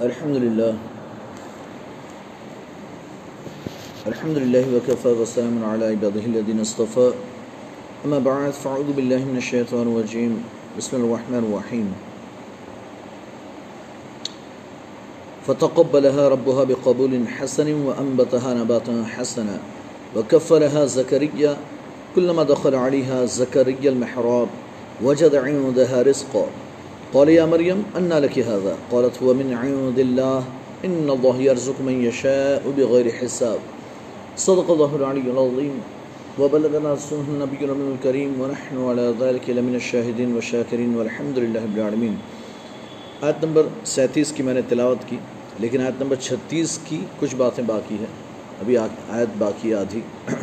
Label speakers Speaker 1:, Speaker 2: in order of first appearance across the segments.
Speaker 1: الحمد لله. الحمد لله وكفى وسلام على عباده الذين اصطفى. أما بعد، فأعوذ بالله من الشيطان الرجيم. بسم الله الرحمن الرحيم. فتقبلها ربها بقبول حسن وأنبتها نباتا حسنا. وكفلها زكريا. كلما دخل عليها زكريا المحراب، وجد عندها رزقا. قال يا مريم أن لك هذا. قالت هو من عند الله. إن الله يرزق من يشاء بغير حساب. صدق الله العلي العظيم. وبلغنا رسوله النبي الكريم. ونحن على ذلك لمن الشاهدين والشاكرين. والحمد لله رب العالمين. آیت نمبر سینتیس کی میں نے تلاوت کی. لیکن آیت نمبر چھتیس کی کچھ باتیں باقی ہیں. ابھی آیت باقی آدھی.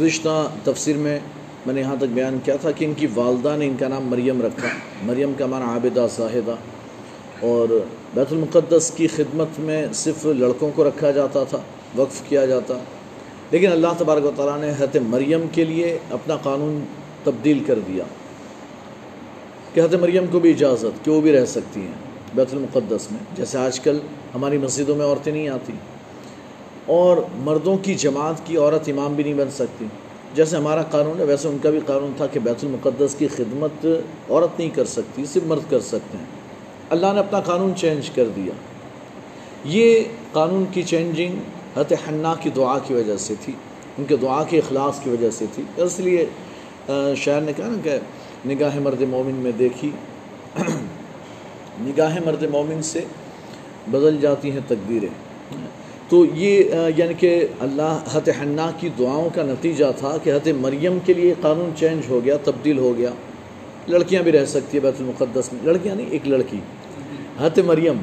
Speaker 1: گزشتہ تفسیر میں میں نے یہاں تک بیان کیا تھا کہ ان کی والدہ نے ان کا نام مریم رکھا۔ مریم کا معنی عابدہ زاہدہ اور بیت المقدس کی خدمت میں صرف لڑکوں کو رکھا جاتا تھا، وقف کیا جاتا۔ لیکن اللہ تبارک و تعالیٰ نے حضرت مریم کے لیے اپنا قانون تبدیل کر دیا کہ حضرت مریم کو بھی اجازت، کہ وہ بھی رہ سکتی ہیں بیت المقدس میں۔ جیسے آج کل ہماری مسجدوں میں عورتیں نہیں آتی۔ اور مردوں کی جماعت کی عورت امام بھی نہیں بن سکتی۔ جیسے ہمارا قانون ہے، ویسے ان کا بھی قانون تھا کہ بیت المقدس کی خدمت عورت نہیں کر سکتی، صرف مرد کر سکتے ہیں۔ اللہ نے اپنا قانون چینج کر دیا۔ یہ قانون کی چینجنگ حضرت حنا کی دعا کی وجہ سے تھی، ان کے دعا کے اخلاص کی وجہ سے تھی۔ اس لیے شاعر نے کہا نا کہ نگاہ مرد مومن میں دیکھی۔ نگاہ مرد مومن سے بدل جاتی ہیں تقدیریں۔ تو یہ یعنی کہ اللہ حت حنا کی دعاؤں کا نتیجہ تھا کہ حت مریم کے لیے قانون چینج ہو گیا، تبدیل ہو گیا۔ لڑکیاں بھی رہ سکتی ہیں بیت المقدس میں۔ لڑکیاں نہیں، ایک لڑکی۔ حت مریم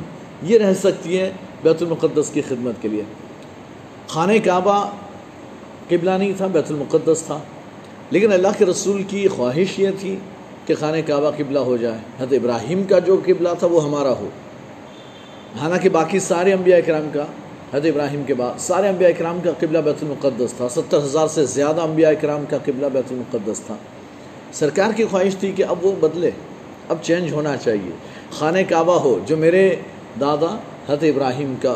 Speaker 1: یہ رہ سکتی ہے بیت المقدس کی خدمت کے لیے۔ خانہ کعبہ قبلہ نہیں تھا، بیت المقدس تھا۔ لیکن اللہ کے رسول کی خواہش یہ تھی کہ خانہ کعبہ قبلہ ہو جائے۔ حضرت ابراہیم کا جو قبلہ تھا وہ ہمارا ہو۔ حالانکہ باقی سارے انبیاء اکرام کا حضرت ابراہیم کے بعد سارے انبیاء اکرام کا قبلہ بیت المقدس تھا، ستر ہزار سے زیادہ انبیاء اکرام کا قبلہ بیت المقدس تھا۔ سرکار کی خواہش تھی کہ اب وہ بدلے، اب چینج ہونا چاہیے۔ خانہ کعبہ ہو، جو میرے دادا حضرت ابراہیم کا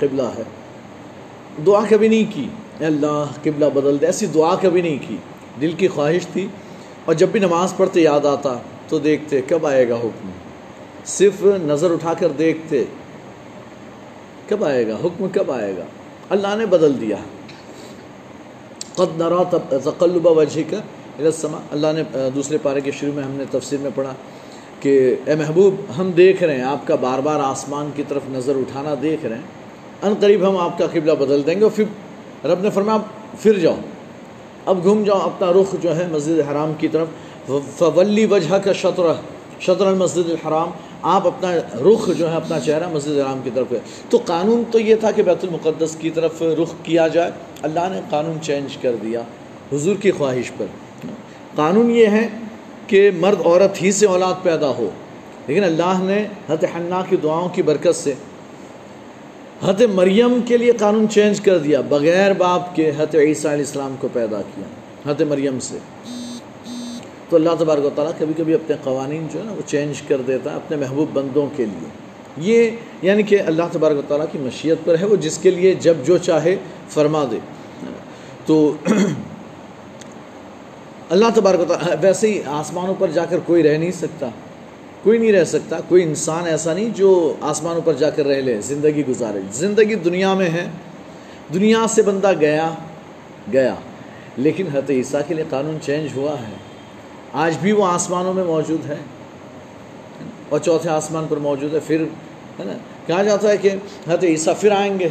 Speaker 1: قبلہ ہے۔ دعا کبھی نہیں کی اللہ قبلہ بدل دے۔ ایسی دعا کبھی نہیں کی۔ دل کی خواہش تھی، اور جب بھی نماز پڑھتے یاد آتا تو دیکھتے کب آئے گا حکم۔ صرف نظر اٹھا کر دیکھتے کب آئے گا؟ حکم کب آئے گا؟ اللہ نے بدل دیا۔ قد نرا تقلب وجہ کا السما اللہ نے دوسرے پارے کے شروع میں ہم نے تفسیر میں پڑھا کہ اے محبوب، ہم دیکھ رہے ہیں، آپ کا بار بار آسمان کی طرف نظر اٹھانا دیکھ رہے ہیں۔ ان قریب ہم آپ کا قبلہ بدل دیں گے اور پھر رب نے فرمایا، پھر جاؤ۔ اب گھوم جاؤ اپنا رخ جو ہے مسجد حرام کی طرف۔ فولی وجہ کا شطر شطر المسجد الحرام۔ آپ اپنا رخ جو ہے، اپنا چہرہ مسجد حرام کی طرف ہے۔ تو قانون تو یہ تھا کہ بیت المقدس کی طرف رخ کیا جائے۔ اللہ نے قانون چینج کر دیا حضور کی خواہش پر۔ قانون یہ ہے کہ مرد عورت ہی سے اولاد پیدا ہو۔ لیکن اللہ نے حضرت حنا کی دعاؤں کی برکت سے حضرت مریم کے لیے قانون چینج کر دیا، بغیر باپ کے حضرت عیسیٰ علیہ السلام کو پیدا کیا، حضرت مریم سے۔ تو اللہ تبارک و تعالیٰ کبھی کبھی اپنے قوانین جو ہے نا وہ چینج کر دیتا ہے اپنے محبوب بندوں کے لیے۔ یہ یعنی کہ اللہ تبارک و تعالیٰ کی مشیت پر ہے وہ جس کے لیے جب جو چاہے فرما دے۔ تو اللہ تبارک و تعالیٰ، ویسے ہی آسمانوں پر جا کر کوئی رہ نہیں سکتا۔ کوئی نہیں رہ سکتا۔ کوئی انسان ایسا نہیں جو آسمانوں پر جا کر رہ لے، زندگی گزارے۔ زندگی دنیا میں ہے۔ دنیا سے بندہ گیا گیا۔ لیکن حضرت عیسیٰ کے لیے قانون چینج ہوا ہے۔ آج بھی وہ آسمانوں میں موجود ہے اور چوتھے آسمان پر موجود ہے، پھر ہے نا؟ کہا جاتا ہے کہ حضرت عیسیٰ پھر آئیں گے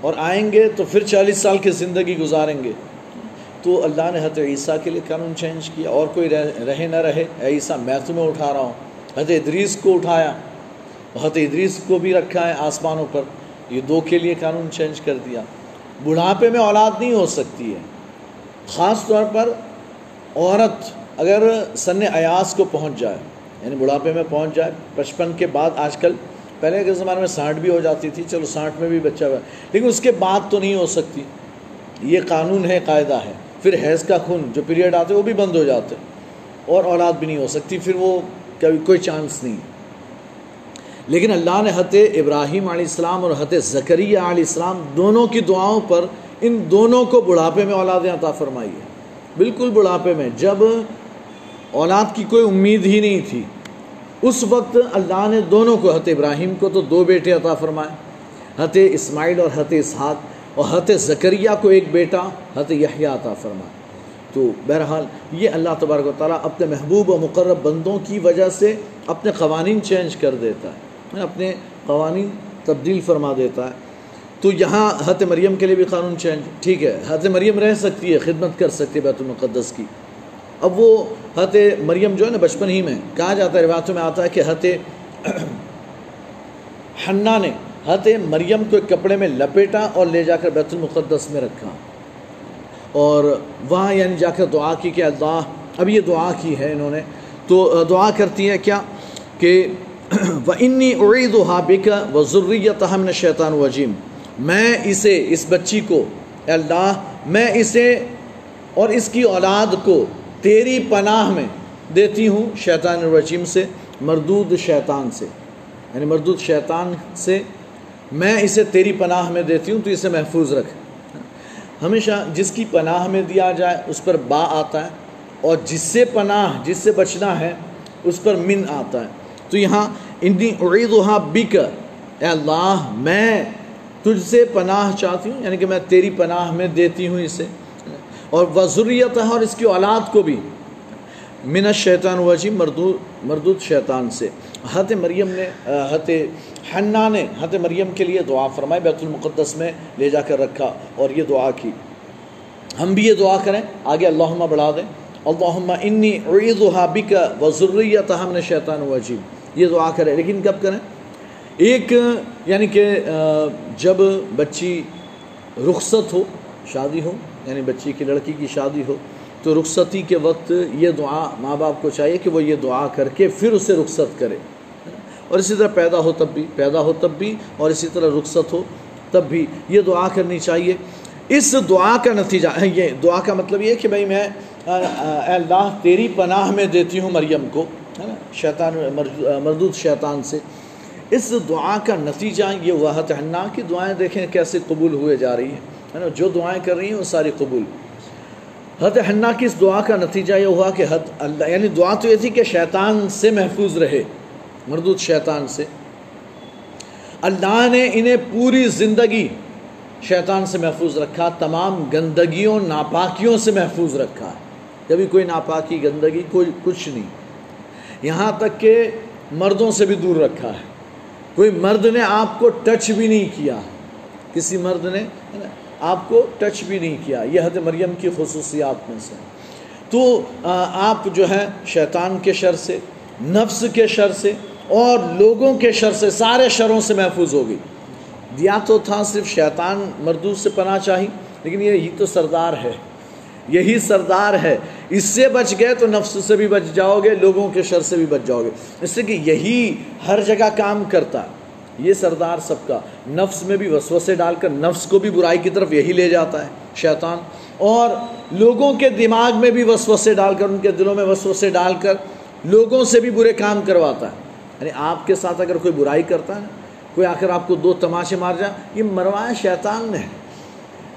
Speaker 1: اور آئیں گے تو پھر چالیس سال کی زندگی گزاریں گے۔ تو اللہ نے حضرت عیسیٰ کے لیے قانون چینج کیا اور کوئی رہے نہ رہے، اے عیسیٰ میں تمہیں اٹھا رہا ہوں۔ حضرت ادریس کو اٹھایا۔ حضرت ادریس کو بھی رکھا ہے آسمانوں پر۔ یہ دو کے لیے قانون چینج کر دیا۔ بڑھاپے میں اولاد نہیں ہو سکتی ہے۔ خاص طور پر عورت۔ اگر سن ایاس کو پہنچ جائے یعنی بڑھاپے میں پہنچ جائے بچپن کے بعد آج کل، پہلے کے زمانے میں سانٹھ بھی ہو جاتی تھی، چلو سانٹھ میں بھی بچہ ہوا۔ لیکن اس کے بعد تو نہیں ہو سکتی۔ یہ قانون ہے، قاعدہ ہے۔ پھر حیض کا خون جو پیریڈ آتے، وہ بھی بند ہو جاتے۔ اور اولاد بھی نہیں ہو سکتی، پھر وہ کبھی کوئی چانس نہیں۔ لیکن اللہ نے حت ابراہیم علیہ السلام اور حت زکریہ علیہ السلام دونوں کی دعاؤں پر ان دونوں کو بڑھاپے میں اولاد عطا فرمائی ہے۔ بالکل بڑھاپے میں، جب اولاد کی کوئی امید ہی نہیں تھی۔ اس وقت اللہ نے دونوں کو حت ابراہیم کو تو دو بیٹے عطا فرمائے۔ حت اسماعیل اور حت اسحاق اور حت زکریہ کو ایک بیٹا حت یحییٰ عطا فرمائے۔ تو بہرحال یہ اللہ تبارک و تعالیٰ اپنے محبوب و مقرب بندوں کی وجہ سے اپنے قوانین چینج کر دیتا ہے۔ یعنی اپنے قوانین تبدیل فرما دیتا ہے۔ تو یہاں حت مریم کے لیے بھی قانون چینج، ٹھیک ہے۔ حت مریم رہ سکتی ہے، خدمت کر سکتی ہے بیت المقدس کی۔ اب وہ حت مریم جو ہے نا بچپن ہی میں کہا جاتا ہے، روایتوں میں آتا ہے کہ حت حنا نے حت مریم کو ایک کپڑے میں لپیٹا اور لے جا کر بیت المقدس میں رکھا۔ اور وہاں یعنی جا کر دعا کی کہ اللہ، اب یہ دعا کی ہے انہوں نے۔ تو دعا کرتی ہے کیا؟ کہ وہ انی عید و حابق و ضروریت ہم شیطان وجیم میں اسے، اس بچی کو اللہ، میں اسے اور اس کی اولاد کو تیری پناہ میں دیتی ہوں شیطان الرجیم سے، مردود شیطان سے۔ یعنی مردود شیطان سے میں اسے تیری پناہ میں دیتی ہوں، تو اسے محفوظ رکھ۔ ہمیشہ جس کی پناہ میں دیا جائے، اس پر با آتا ہے۔ اور جس سے پناہ، جس سے بچنا ہے، اس پر من آتا ہے۔ تو یہاں انی عید وہاں بک، اے اللہ، میں تجھ سے پناہ چاہتی ہوں یعنی کہ میں تیری پناہ میں دیتی ہوں اسے۔ اور وضوریت ہے اور اس کی اولاد کو بھی۔ من الشیطان وجی مردود مردود شیطان سے۔ حت مریم نے حت حنا نے حت مریم کے لیے دعا فرمائے بیت المقدس میں لے جا کر رکھا اور یہ دعا کی۔ ہم بھی یہ دعا کریں، آگے اللہمہ بڑھا دیں۔ اللہم انی عیدها بک وذریتها من الشیطان وجیم یہ دعا کریں، لیکن کب کریں؟ ایک یعنی کہ جب بچی رخصت ہو، شادی ہو یعنی بچی کی لڑکی کی شادی ہو، تو رخصتی کے وقت یہ دعا ماں باپ کو چاہیے کہ وہ یہ دعا کر کے پھر اسے رخصت کرے۔ اور اسی طرح پیدا ہو تب بھی، پیدا ہو تب بھی اور اسی طرح رخصت ہو تب بھی یہ دعا کرنی چاہیے۔ اس دعا کا نتیجہ، یہ دعا کا مطلب یہ کہ بھائی میں، اے اللہ، تیری پناہ میں دیتی ہوں مریم کو، ہے نا؟ شیطان، مردود شیطان سے۔ اس دعا کا نتیجہ یہ ہوا حنا کی دعائیں دیکھیں کیسے قبول ہوئے جا رہی ہیں۔ ہے نا، جو دعائیں کر رہی ہیں وہ ساری قبول۔ حت حنا کی اس دعا کا نتیجہ یہ ہوا کہ حد اللہ یعنی دعا تو یہ تھی کہ شیطان سے محفوظ رہے، مردود شیطان سے۔ اللہ نے انہیں پوری زندگی شیطان سے محفوظ رکھا، تمام گندگیوں، ناپاکیوں سے محفوظ رکھا۔ کبھی کوئی ناپاکی، گندگی، کوئی کچھ نہیں۔ یہاں تک کہ مردوں سے بھی دور رکھا ہے۔ کوئی مرد نے آپ کو ٹچ بھی نہیں کیا۔ کسی مرد نے آپ کو ٹچ بھی نہیں کیا، یہ حد مریم کی خصوصیات میں سے۔ تو آپ جو ہے شیطان کے شر سے، نفس کے شر سے، اور لوگوں کے شر سے، سارے شروں سے محفوظ ہوگی۔ دیا تو تھا صرف شیطان مردود سے پناہ چاہی، لیکن یہی تو سردار ہے۔ یہی سردار ہے۔ اس سے بچ گئے تو نفس سے بھی بچ جاؤ گے، لوگوں کے شر سے بھی بچ جاؤ گے۔ اس سے کہ یہی ہر جگہ کام کرتا ہے۔ یہ سردار سب کا نفس میں بھی وسوسے ڈال کر نفس کو بھی برائی کی طرف یہی لے جاتا ہے، شیطان۔ اور لوگوں کے دماغ میں بھی وسوسے ڈال کر، ان کے دلوں میں وسوسے ڈال کر لوگوں سے بھی برے کام کرواتا ہے۔ یعنی آپ کے ساتھ اگر کوئی برائی کرتا ہے، کوئی آ کر آپ کو دو تماشے مار جائے، یہ مروایا شیطان نے۔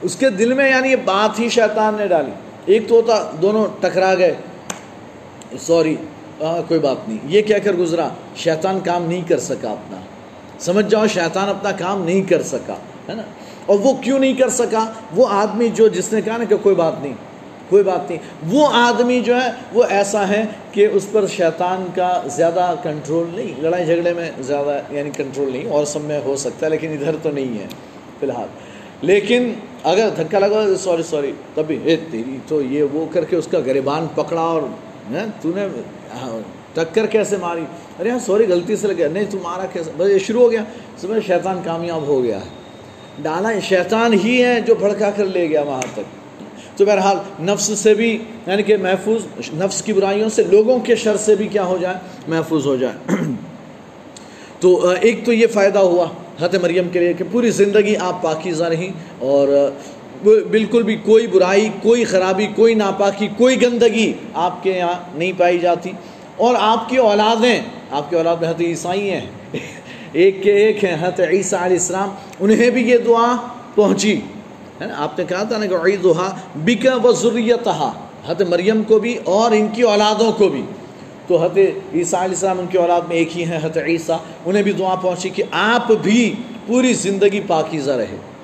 Speaker 1: اس کے دل میں یعنی یہ بات ہی شیطان نے ڈالی۔ ایک تو ہوتا، دونوں ٹکرا گئے۔ سوری کوئی بات نہیں۔ یہ کہہ کر گزرا؟ شیطان کام نہیں کر سکا اپنا۔ سمجھ جاؤ، شیطان اپنا کام نہیں کر سکا، ہے نا؟ اور وہ کیوں نہیں کر سکا؟ وہ آدمی جو، جس نے کہا نا کہ کوئی بات نہیں، کوئی بات نہیں، وہ آدمی جو ہے، وہ ایسا ہے کہ اس پر شیطان کا زیادہ کنٹرول نہیں، لڑائی جھگڑے میں زیادہ یعنی کنٹرول نہیں، اور سب میں ہو سکتا ہے، لیکن ادھر تو نہیں ہے، فی الحال۔ لیکن اگر دھکا لگا، سوری سوری، تبھی تیری تو یہ وہ کر کے اس کا گریبان پکڑا اور تو نے ہاں، ٹکر کیسے ماری؟ ارے ہاں سوری، غلطی سے لگا نہیں، تو مارا کیسے؟ بس یہ شروع ہو گیا۔ سمجھ شیطان کامیاب ہو گیا۔ ہے ڈالا، شیطان ہی ہے جو بھڑکا کر لے گیا وہاں تک۔ تو بہرحال، نفس سے بھی یعنی کہ محفوظ، نفس کی برائیوں سے، لوگوں کے شر سے بھی کیا ہو جائے؟ محفوظ ہو جائے۔ تو ایک تو یہ فائدہ ہوا حت مریم کے لیے کہ پوری زندگی آپ پاکیزہ رہیں اور بالکل بھی کوئی برائی، کوئی خرابی، کوئی ناپاکی، کوئی گندگی آپ کے یہاں نہیں پائی جاتی۔ اور آپ کی اولادیں آپ کی اولاد میں حت عیسائی ہیں۔ ایک کے ایک ہیں، حضرت عیسیٰ علیہ السلام۔ انہیں بھی یہ دعا پہنچی۔ ہے نا؟ آپ نے کہا تھا نا کہ عیدہا بکا و ذریتہا۔ حضرت مریم کو بھی اور ان کی اولادوں کو بھی۔ تو حضرت عیسیٰ علیہ السلام ان کی اولاد میں ایک ہی ہیں، حضرت عیسیٰ۔ انہیں بھی دعا پہنچی کہ آپ بھی پوری زندگی پاکیزہ رہے۔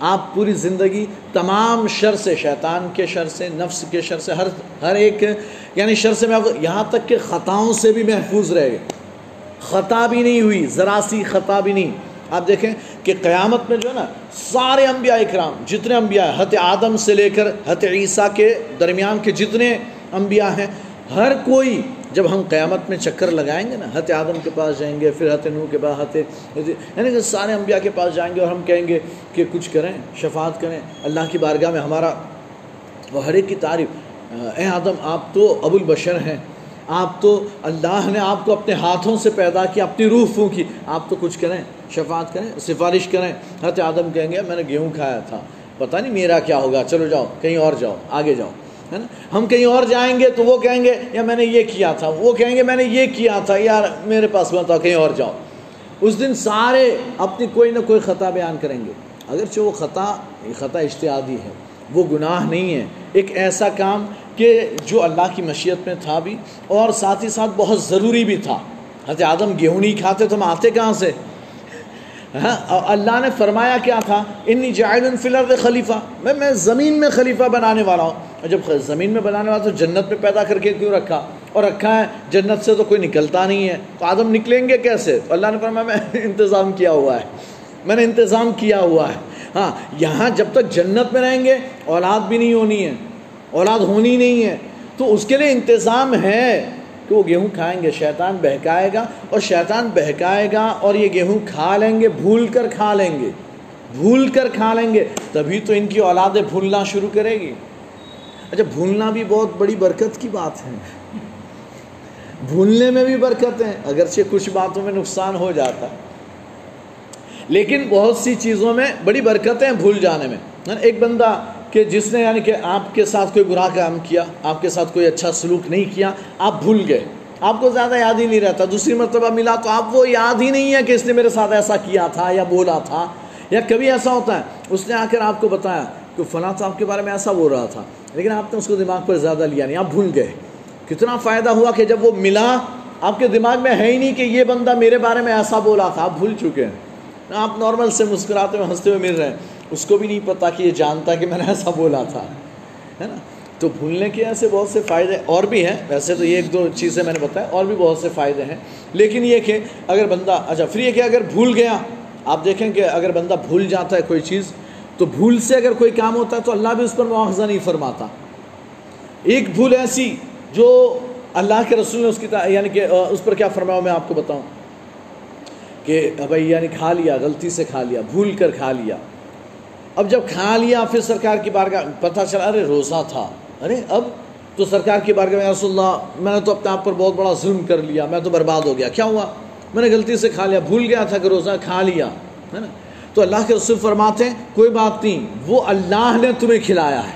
Speaker 1: آپ پوری زندگی تمام شر سے، شیطان کے شر سے، نفس کے شر سے، ہر ہر ایک یعنی شر سے میں یہاں تک کہ خطاؤں سے بھی محفوظ رہے۔ خطا بھی نہیں ہوئی، ذرا سی خطا بھی نہیں۔ آپ دیکھیں کہ قیامت میں جو ہے نا، سارے انبیاء اکرام، جتنے انبیاء ہیں حت آدم سے لے کر حت عیسیٰ کے درمیان کے جتنے انبیاء ہیں، ہر کوئی جب ہم قیامت میں چکر لگائیں گے نا حت آدم کے پاس جائیں گے، پھر حت نو کے بعد حت یعنی کہ سارے انبیاء کے پاس جائیں گے اور ہم کہیں گے کہ کچھ کریں، شفاعت کریں۔ اللہ کی بارگاہ میں ہمارا وہ ہر ایک کی تعریف، اے آدم، آپ تو ابو البشر ہیں، آپ تو اللہ نے آپ کو اپنے ہاتھوں سے پیدا کیا، اپنی روح پھونکی، آپ تو کچھ کریں، شفاعت کریں، سفارش کریں۔ حت آدم کہیں گے، میں نے گیہوں کھایا تھا، پتہ نہیں میرا کیا ہوگا، چلو جاؤ، کہیں اور جاؤ، آگے جاؤ۔ ہے نا؟ ہم کہیں اور جائیں گے تو وہ کہیں گے، یا میں نے یہ کیا تھا؟ وہ کہیں گے، میں نے یہ کیا تھا یار میرے پاس بتاؤ کہیں اور جاؤ۔ اس دن سارے اپنی کوئی نہ کوئی خطا بیان کریں گے۔ اگرچہ وہ خطا خطا اشتہادی ہے، وہ گناہ نہیں ہے۔ ایک ایسا کام کہ جو اللہ کی مشیت میں تھا بھی، اور ساتھ ہی ساتھ بہت ضروری بھی تھا۔ حضرت آدم گیہوں نہیں کھاتے تو ہم آتے کہاں سے؟ ہاں؟ اللہ نے فرمایا کیا تھا؟ انی جائل فی الارض خلیفہ میں میں زمین میں خلیفہ بنانے والا ہوں۔ اور جب زمین میں بنانے والا تو جنت میں پیدا کر کے کیوں رکھا؟ اور رکھا ہے، جنت سے تو کوئی نکلتا نہیں ہے۔ تو آدم نکلیں گے کیسے؟ تو اللہ نے فرمایا، میں انتظام کیا ہوا ہے۔ میں نے انتظام کیا ہوا ہے۔ ہاں یہاں جب تک جنت میں رہیں گے، اولاد بھی نہیں ہونی ہے۔ اولاد ہونی نہیں ہے۔ تو اس کے لیے انتظام ہے کہ وہ گیہوں کھائیں گے، شیطان بہکائے گا۔ اور شیطان بہکائے گا اور یہ گیہوں کھا لیں گے، بھول کر کھا لیں گے۔ بھول کر کھا لیں گے، تبھی تو ان کی اولادیں بھولنا شروع کرے گی۔ اچھا بھولنا بھی بہت بڑی برکت کی بات ہے۔ بھولنے میں بھی برکت ہے اگرچہ کچھ باتوں میں نقصان ہو جاتا۔ ہے لیکن بہت سی چیزوں میں بڑی برکتیں بھول جانے میں۔ یعنی ایک بندہ کہ جس نے یعنی کہ آپ کے ساتھ کوئی برا کام کیا، آپ کے ساتھ کوئی اچھا سلوک نہیں کیا، آپ بھول گئے۔ آپ کو زیادہ یاد ہی نہیں رہتا۔ دوسری مرتبہ ملا تو آپ وہ یاد ہی نہیں ہے کہ اس نے میرے ساتھ ایسا کیا تھا یا بولا تھا۔ یا کبھی ایسا ہوتا ہے، اس نے آ کر آپ کو بتایا کہ فلاں تو آپ کے بارے میں ایسا بول رہا تھا۔ لیکن آپ نے اس کو دماغ پر زیادہ لیا نہیں، آپ بھول گئے۔ کتنا فائدہ ہوا کہ جب وہ ملا، آپ کے دماغ میں ہے ہی نہیں کہ یہ بندہ میرے بارے میں ایسا بولا تھا، آپ بھول چکے ہیں۔ آپ نارمل سے مسکراتے ہوئے، ہنستے ہوئے مل رہے ہیں۔ اس کو بھی نہیں پتا کہ یہ جانتا کہ میں نے ایسا بولا تھا، ہے نا؟ تو بھولنے کے ایسے بہت سے فائدے اور بھی ہیں۔ ویسے تو یہ ایک دو چیزیں میں نے بتایا اور بھی بہت سے فائدے ہیں۔ لیکن یہ کہ اگر بندہ اچھا پھر یہ کہ اگر بھول گیا، آپ دیکھیں کہ اگر بندہ بھول جاتا ہے کوئی چیز تو بھول سے اگر کوئی کام ہوتا ہے تو اللہ بھی اس پر مواخذہ نہیں فرماتا۔ ایک بھول ایسی جو اللہ کے رسول نے اس کی یعنی کہ اس پر کیا فرمایا میں آپ کو بتاؤں؟ کہ بھائی یعنی کھا لیا، غلطی سے کھا لیا، بھول کر کھا لیا۔ اب جب کھا لیا، پھر سرکار کی بارگاہ پتہ چلا، ارے، روزہ تھا۔ ارے، اب تو سرکار کی بارگاہ میں رسول اللہ، میں نے تو اپنے آپ پر بہت بڑا ظلم کر لیا، میں تو برباد ہو گیا۔ کیا ہوا؟ میں نے غلطی سے کھا لیا، بھول گیا تھا کہ روزہ کھا لیا، ہے نا؟ تو اللہ کے رسول فرماتے ہیں، کوئی بات نہیں، وہ اللہ نے تمہیں کھلایا ہے۔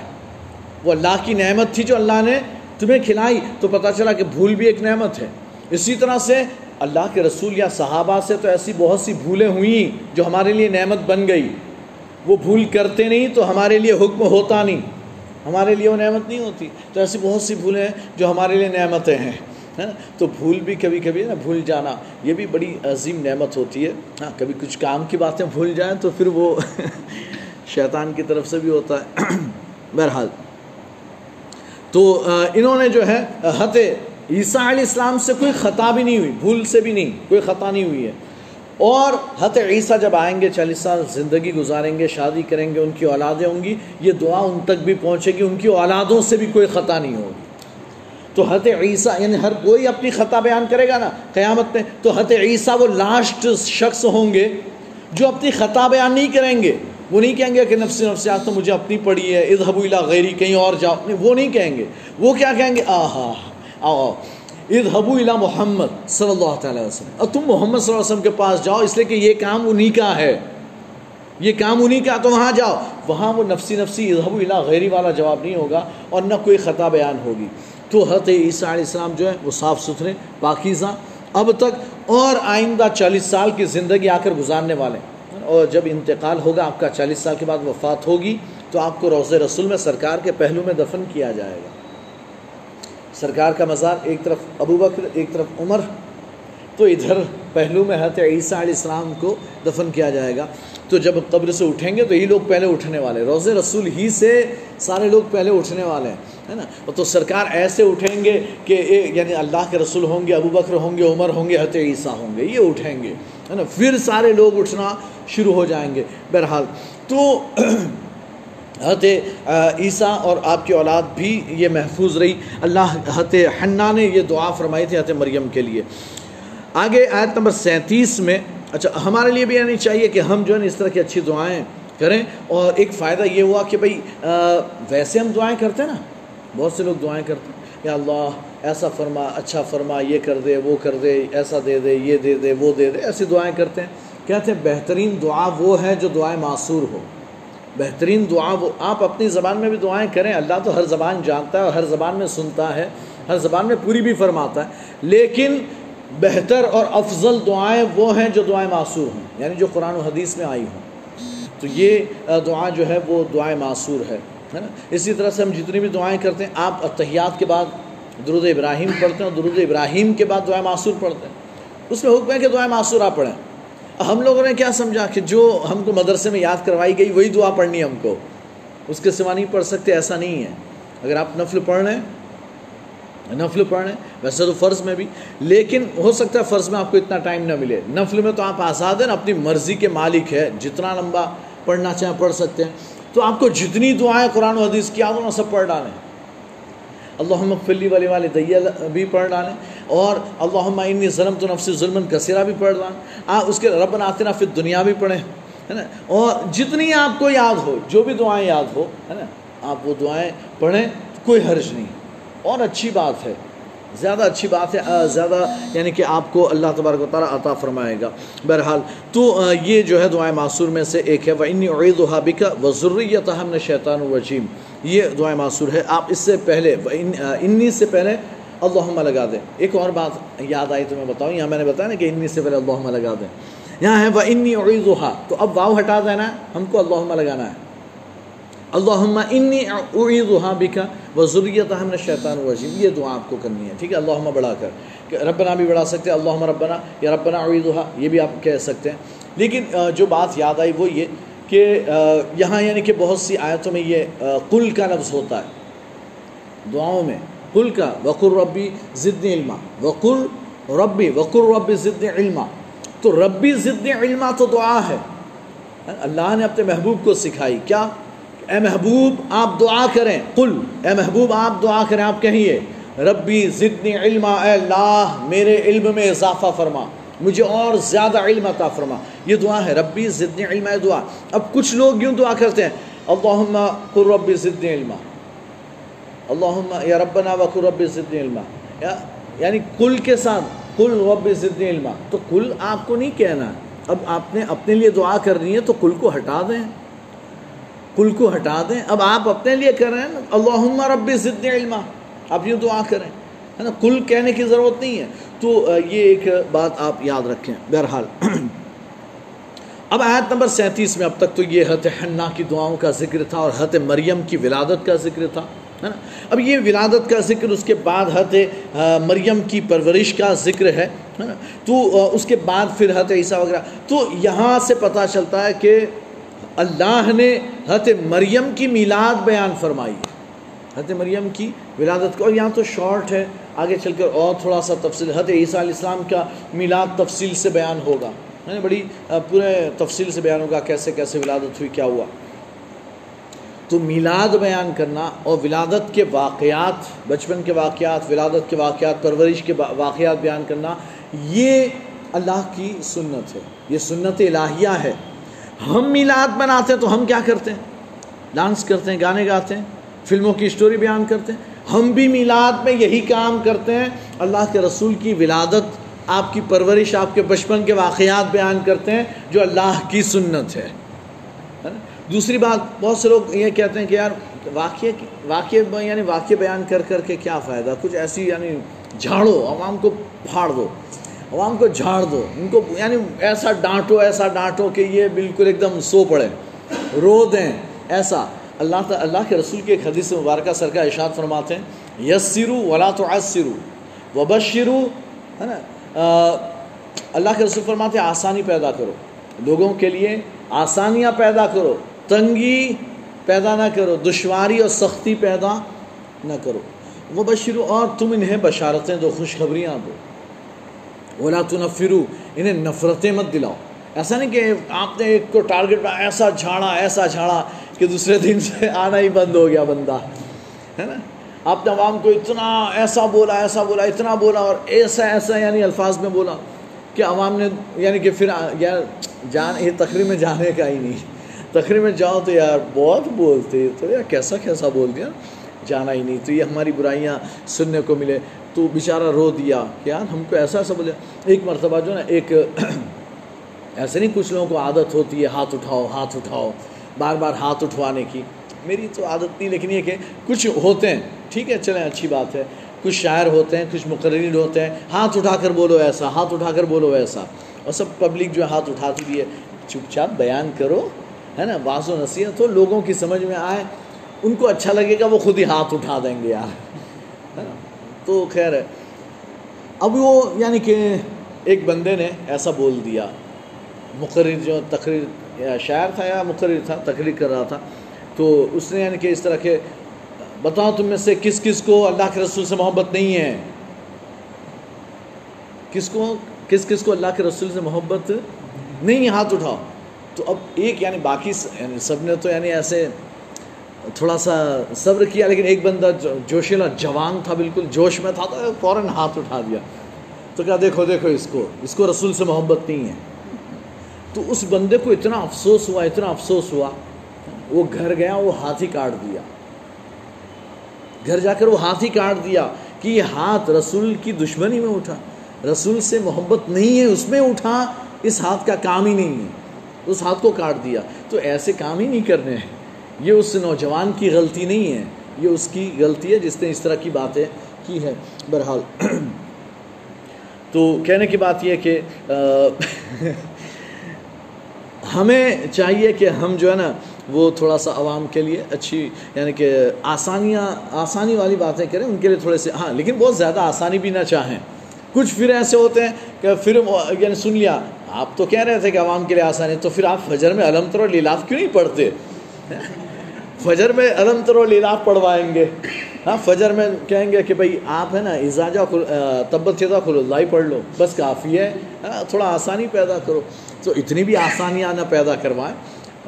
Speaker 1: وہ اللہ کی نعمت تھی جو اللہ نے تمہیں کھلائی، تو پتہ چلا کہ بھول بھی ایک نعمت ہے۔ اسی طرح سے اللہ کے رسول یا صحابہ سے تو ایسی بہت سی بھولیں ہوئیں جو ہمارے لیے نعمت بن گئی۔ وہ بھول کرتے نہیں تو ہمارے لیے حکم ہوتا نہیں۔ ہمارے لیے وہ نعمت نہیں ہوتی۔ تو ایسی بہت سی بھولیں ہیں جو ہمارے لیے نعمتیں ہیں۔ ہے نا تو بھول بھی کبھی کبھی نا، بھول جانا، یہ بھی بڑی عظیم نعمت ہوتی ہے۔ ہاں کبھی کچھ کام کی باتیں بھول جائیں تو پھر وہ شیطان کی طرف سے بھی ہوتا ہے۔ بہرحال، تو انہوں نے جو ہے حت عیسیٰ علیہ السلام سے کوئی خطا بھی نہیں ہوئی، بھول سے بھی نہیں، کوئی خطا نہیں ہوئی ہے۔ اور حت عیسیٰ جب آئیں گے، چالیس سال زندگی گزاریں گے، شادی کریں گے، ان کی اولادیں ہوں گی، یہ دعا ان تک بھی پہنچے گی، ان کی اولادوں سے بھی کوئی خطا نہیں ہوگی۔ تو حت عیسیٰ یعنی ہر کوئی اپنی خطا بیان کرے گا نا قیامت میں، تو حت عیسیٰ وہ لاسٹ شخص ہوں گے جو اپنی خطا بیان نہیں کریں گے۔ وہ نہیں کہیں گے کہ نفس نفسیات تو مجھے اپنی پڑی ہے، اذهبوا الى غیری، کہیں اور جاؤ۔ نہیں، وہ نہیں کہیں گے۔ وہ کیا کہیں گے؟ آہا آؤ اذهبوا الى محمد صلی اللہ تعالی وسلم۔ اور تم محمد صلی اللہ علیہ وسلم کے پاس جاؤ، اس لیے کہ یہ کام انہی کا ہے۔ یہ کام انہی کا، تو وہاں جاؤ۔ وہاں وہ نفسی نفسی اذهبوا الى غیری والا جواب نہیں ہوگا اور نہ کوئی خطا بیان ہوگی۔ تو حضرت عیسیٰ علیہ السلام جو ہے وہ صاف ستھرے، پاکیزہ۔ اب تک اور آئندہ چالیس سال کی زندگی آ کر گزارنے والے اور جب انتقال ہوگا، آپ کا چالیس سال کے بعد وفات ہوگی، تو آپ کو روز رسول میں سرکار کے پہلو میں دفن کیا جائے گا۔ سرکار کا مزار ایک طرف ابو بکر، ایک طرف عمر۔ تو ادھر پہلو میں حضرت عیسیٰ علیہ السلام کو دفن کیا جائے گا۔ تو جب قبر سے اٹھیں گے تو یہی لوگ پہلے اٹھنے والے روز رسول ہی سے سارے لوگ پہلے اٹھنے والے ہیں، ہے نا؟ تو سرکار ایسے اٹھیں گے کہ یعنی اللہ کے رسول ہوں گے ابو بکر ہوں گے، عمر ہوں گے، حضرت عیسیٰ ہوں گے، یہ اٹھیں گے، ہے نا؟ پھر سارے لوگ اٹھنا شروع ہو جائیں گے۔ بہرحال تو حضرت عیسیٰ اور آپ کی اولاد بھی یہ محفوظ رہی۔ اللہ، حضرت حنا نے یہ دعا فرمائی تھی حضرت مریم کے لیے۔ آگے آیت نمبر سینتیس میں اچھا ہمارے لیے بھی یعنی چاہیے کہ ہم جو ہے اس طرح کی اچھی دعائیں کریں اور ایک فائدہ یہ ہوا کہ بھئی ویسے ہم دعائیں کرتے ہیں نا، بہت سے لوگ دعائیں کرتے ہیں، یا اللہ ایسا فرما اچھا فرما، یہ کر دے، وہ کر دے، ایسا دے دے، یہ دے دے، وہ دے دے، ایسی دعائیں کرتے ہیں۔ کہتے ہیں، بہترین دعا وہ ہے جو دعائیں معصور ہو۔ بہترین دعا وہ، آپ اپنی زبان میں بھی دعائیں کریں، اللہ تو ہر زبان جانتا ہے اور ہر زبان میں سنتا ہے، ہر زبان میں پوری بھی فرماتا ہے، لیکن بہتر اور افضل دعائیں وہ ہیں جو دعائیں معصور ہوں یعنی جو قرآن و حدیث میں آئی ہوں۔ تو یہ دعا جو ہے وہ دعائیں معصور ہے نا؟ اسی طرح سے ہم جتنی بھی دعائیں کرتے ہیں، آپ اتحیات کے بعد درود ابراہیم پڑھتے ہیں اور درود ابراہیم کے بعد دعائیں معصور پڑھتے ہیں۔ اس میں حکم ہے کہ دعائیں معصور آپ پڑھیں۔ ہم لوگوں نے کیا سمجھا کہ جو ہم کو مدرسے میں یاد کروائی گئی، وہی دعا پڑھنی ہے ہم کو۔ اس کے سوا نہیں پڑھ سکتے، ایسا نہیں ہے۔ اگر آپ نفل پڑھ رہے ہیں نفل پڑھ رہے ہیں ویسے تو فرض میں بھی، لیکن ہو سکتا ہے فرض میں آپ کو اتنا ٹائم نہ ملے۔ نفل میں تو آپ آزاد ہیں نا اپنی مرضی کے مالک ہے جتنا لمبا پڑھنا چاہیں پڑھ سکتے ہیں۔ تو آپ کو جتنی دعائیں قرآن و حدیث کی آدھوں سب پڑھ ڈالیں۔ اللہ فلی ولی والے دیا بھی پڑھ ڈالیں۔ اور اللہ انی ظلم تو نفس ظلم کثیرہ بھی پڑھ ڈالیں۔ آپ اس کے رب ناتنا پھر دنیا بھی پڑھیں، ہے نا؟ اور جتنی آپ کو یاد ہو، جو بھی دعائیں یاد ہو، ہے نا؟ آپ وہ دعائیں پڑھیں، کوئی حرج نہیں۔ اور اچھی بات ہے۔ زیادہ اچھی بات ہے زیادہ یعنی کہ آپ کو اللہ تبارک و تعالیٰ عطا فرمائے گا۔ بہرحال، تو یہ جو ہے دعائیں معصور میں سے ایک ہے وہ انی عید و حابقہ و ضروریت ہم نے شیطان الرجیم یہ دعائیں معصور ہے۔ آپ اس سے پہلے انی سے پہلے اللہم لگا دیں۔ ایک اور بات یاد آئی تو میں بتاؤں، یہاں میں نے بتایا نا کہ انی سے پہلے اللہم لگا دیں۔ یہاں ہے وہ انی تو اب واؤ ہٹا دینا ہے ہم کو اللہم لگانا ہے۔ اللہم انی اعیدھا بکا وذریتہ من الشیطان الرجیم۔ یہ دعا آپ کو کرنی ہے، ٹھیک ہے؟ اللہم بڑھا کر۔ کہ ربنا بھی بڑھا سکتے ہیں، اللہم ربنا، یا ربنا اعیدھا یہ بھی آپ کہہ سکتے ہیں۔ لیکن جو بات یاد آئی وہ یہ کہ یہاں یعنی کہ بہت سی آیتوں میں یہ قل کا لفظ ہوتا ہے۔ دعاؤں میں، قل کا وقر ربی ضد علما۔ وقر ربی وقر ربی ضد علما۔ تو ربی ضد علما تو دعا ہے۔ اللہ نے اپنے محبوب کو سکھائی۔ کیا؟ اے محبوب، آپ دعا کریں۔ قل، اے محبوب، آپ دعا کریں، آپ کہیے ربی زدنی علما، اے اللہ، میرے علم میں اضافہ فرما۔ مجھے اور زیادہ علم عطا فرما۔ یہ دعا ہے، ربی زدنی علم اے دعا۔ اب کچھ لوگ یوں دعا کرتے ہیں؟ اللہم قل ربی زدنی علما۔ اللہم یا ربنا وقل ربی زدنی علما۔ یعنی کل کے ساتھ کل ربی زدنی علما۔ تو کل آپ کو نہیں کہنا۔ اب آپ نے اپنے لیے دعا کرنی ہے تو کل کو ہٹا دیں۔ کل کو ہٹا دیں۔ اب آپ اپنے لیے کر رہے ہیں اللہم رب ضد علما۔ آپ یوں دعا کریں۔ ہے نا؟ کل کہنے کی ضرورت نہیں ہے۔ تو یہ ایک بات آپ یاد رکھیں۔ بہرحال، اب آیت نمبر سینتیس میں اب تک تو یہ حت حنا کی دعاؤں کا ذکر تھا اور حت مریم کی ولادت کا ذکر تھا، ہے نا؟ اب یہ ولادت کا ذکر، اس کے بعد حت مریم کی پرورش کا ذکر ہے نا؟ تو اس کے بعد پھر حت عیسیٰ وغیرہ۔ تو یہاں سے پتہ چلتا ہے کہ اللہ نے حضرت مریم کی میلاد بیان فرمائی حضرت مریم کی ولادت کو، اور یہاں تو شارٹ ہے، آگے چل کر اور تھوڑا سا تفصیل، حضرت عیسیٰ علیہ السلام کا میلاد تفصیل سے بیان ہوگا۔ میں نے بڑی پورے تفصیل سے بیان ہوگا کیسے کیسے ولادت ہوئی، کیا ہوا۔ تو میلاد بیان کرنا اور ولادت کے واقعات، بچپن کے واقعات، ولادت کے واقعات، پرورش کے واقعات بیان کرنا، یہ اللہ کی سنت ہے۔ یہ سنت الہیہ ہے۔ ہم میلاد بناتے ہیں تو ہم کیا کرتے ہیں؟ ڈانس کرتے ہیں، گانے گاتے ہیں، فلموں کی اسٹوری بیان کرتے ہیں۔ ہم بھی میلاد میں یہی کام کرتے ہیں۔ اللہ کے رسول کی ولادت، آپ کی پرورش، آپ کے بچپن کے واقعات بیان کرتے ہیں جو اللہ کی سنت ہے۔ دوسری بات، بہت سے لوگ یہ کہتے ہیں کہ یار واقعے واقعے یعنی واقعے بیان کر کر کے کیا فائدہ؟ کچھ ایسی یعنی جھاڑو، عوام کو پھاڑ دو۔ عوام کو جھاڑ دو، ان کو یعنی ایسا ڈانٹو ایسا ڈانٹو کہ یہ بالکل ایک دم سو پڑے۔ رو دیں، ایسا۔ اللہ تعالیٰ اللہ کے رسول کی ایک حدیث مبارکہ سر کا اشاد فرماتے ہیں یس سرو ولا تو عز سرو وبشرو، ہے نا؟ اللہ کے رسول فرماتے ہیں، آسانی پیدا کرو۔ لوگوں کے لیے آسانیاں پیدا کرو، تنگی پیدا نہ کرو، دشواری اور سختی پیدا نہ کرو۔ وہ بشرو اور تم انہیں بشارتیں دو، خوشخبریاں دو۔ اولا تنفرو، انہیں نفرتیں مت دلاؤ۔ ایسا نہیں کہ آپ نے ایک کو ٹارگٹ میں ایسا جھاڑا ایسا جھاڑا کہ دوسرے دن سے آنا ہی بند ہو گیا بندہ۔ ہے نا؟ آپ نے عوام کو اتنا ایسا بولا ایسا بولا، اتنا بولا اور ایسا ایسا یعنی الفاظ میں بولا کہ عوام نے یعنی کہ پھر یار جان، یہ تقریر میں جانے کا ہی نہیں۔ تقریر میں جاؤ تو یار بہت بولتے تو یار کیسا کیسا بول دیا جانا ہی نہیں۔ تو یہ ہماری برائیاں سننے کو ملے۔ تو بیچارہ رو دیا۔ کہ یار ہم کو ایسا ایسا ایک مرتبہ جو نا، ایک ایسے نہیں، کچھ لوگوں کو عادت ہوتی ہے، ہاتھ اٹھاؤ ہاتھ اٹھاؤ، بار بار ہاتھ اٹھوانے کی۔ میری تو عادت نہیں، لیکن یہ کہ کچھ ہوتے ہیں، ٹھیک ہے، چلیں، اچھی بات ہے۔ کچھ شاعر ہوتے ہیں، کچھ مقرر ہوتے ہیں، ہاتھ اٹھا کر بولو ایسا، ہاتھ اٹھا کر بولو ایسا۔ اور سب پبلک جو ہے ہاتھ اٹھاتی بھی ہے۔ چپ چاپ بیان کرو، ہے نا، بعض و نصیحت ہو لوگوں کی سمجھ میں آئے۔ ان کو اچھا لگے گا، وہ خود ہی ہاتھ اٹھا دیں گے، یار۔ تو خیر ہے۔ اب وہ یعنی کہ ایک بندے نے ایسا بول دیا۔ مقرر جو تقریر شاعر تھا یا مقرر تھا، تقریر کر رہا تھا۔ تو اس نے یعنی کہ اس طرح کے بتاؤ تم میں سے کس کس کو اللہ کے رسول سے محبت نہیں ہے؟ کس کو، کس کس کو اللہ کے رسول سے محبت نہیں؟ ہاتھ اٹھاؤ۔ تو اب ایک یعنی باقی یعنی سب نے تو یعنی ایسے تھوڑا سا صبر کیا، لیکن ایک بندہ جوشیلا جوان تھا بالکل، جوش میں تھا تو فوراً ہاتھ اٹھا دیا۔ تو کیا دیکھو دیکھو اس کو اس کو رسول سے محبت نہیں ہے۔ تو اس بندے کو اتنا افسوس ہوا، اتنا افسوس ہوا۔ وہ گھر گیا، وہ ہاتھ ہی کاٹ دیا۔ گھر جا کر وہ ہاتھ ہی کاٹ دیا کہ یہ ہاتھ رسول کی دشمنی میں اٹھا۔ رسول سے محبت نہیں ہے، اس میں اٹھا، اس ہاتھ کا کام ہی نہیں ہے۔ اس ہاتھ کو کاٹ دیا۔ تو ایسے کام ہی نہیں کرنے ہیں۔ یہ اس نوجوان کی غلطی نہیں ہے، یہ اس کی غلطی ہے جس نے اس طرح کی باتیں کی ہے بہرحال، تو کہنے کی بات یہ کہ ہمیں چاہیے کہ ہم جو ہے نا، وہ تھوڑا سا عوام کے لیے اچھی یعنی کہ آسانیاں، آسانی والی باتیں کریں، ان کے لیے تھوڑے سے ہاں لیکن بہت زیادہ آسانی بھی نہ چاہیں۔ کچھ پھر ایسے ہوتے ہیں کہ پھر یعنی سن لیا، آپ تو کہہ رہے تھے کہ عوام کے لیے آسانی تو پھر آپ فجر میں علم تر لیلاف کیوں نہیں پڑھتے؟ فجر میں علم تر لیلاف پڑھوائیں گے۔ ہاں فجر میں کہیں گے کہ بھائی آپ ہے نا اعزاجہ تبت چیزہ کھلو اللہ پڑھ لو۔ بس کافی ہے۔ تھوڑا آسانی پیدا کرو۔ تو اتنی بھی آسانیاں نہ پیدا کروائیں۔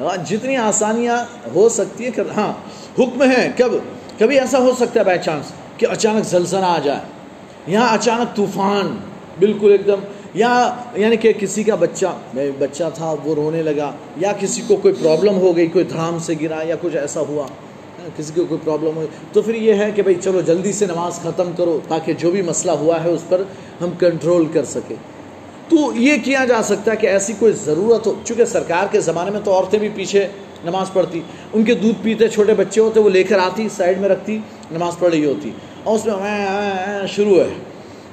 Speaker 1: ہاں جتنی آسانیاں ہو سکتی ہیں ہاں حکم ہے کب؟ کبھی ایسا ہو سکتا ہے بائی چانس کہ اچانک زلزلہ آ جائے۔ یہاں اچانک طوفان، بالکل ایک دم یا یعنی کہ کسی کا بچہ بچہ تھا، وہ رونے لگا، یا کسی کو کوئی پرابلم ہو گئی، کوئی دھرام سے گرا، یا کچھ ایسا ہوا، کسی کو کوئی پرابلم ہوئی تو پھر یہ ہے کہ بھائی چلو جلدی سے نماز ختم کرو تاکہ جو بھی مسئلہ ہوا ہے اس پر ہم کنٹرول کر سکیں۔ تو یہ کیا جا سکتا ہے کہ ایسی کوئی ضرورت ہو؟ چونکہ سرکار کے زمانے میں تو عورتیں بھی پیچھے نماز پڑھتی، ان کے دودھ پیتے چھوٹے بچے ہوتے، وہ لے کر آتی سائڈ میں رکھتی، نماز پڑھ رہی ہوتی، اور اس میں، شروع ہے۔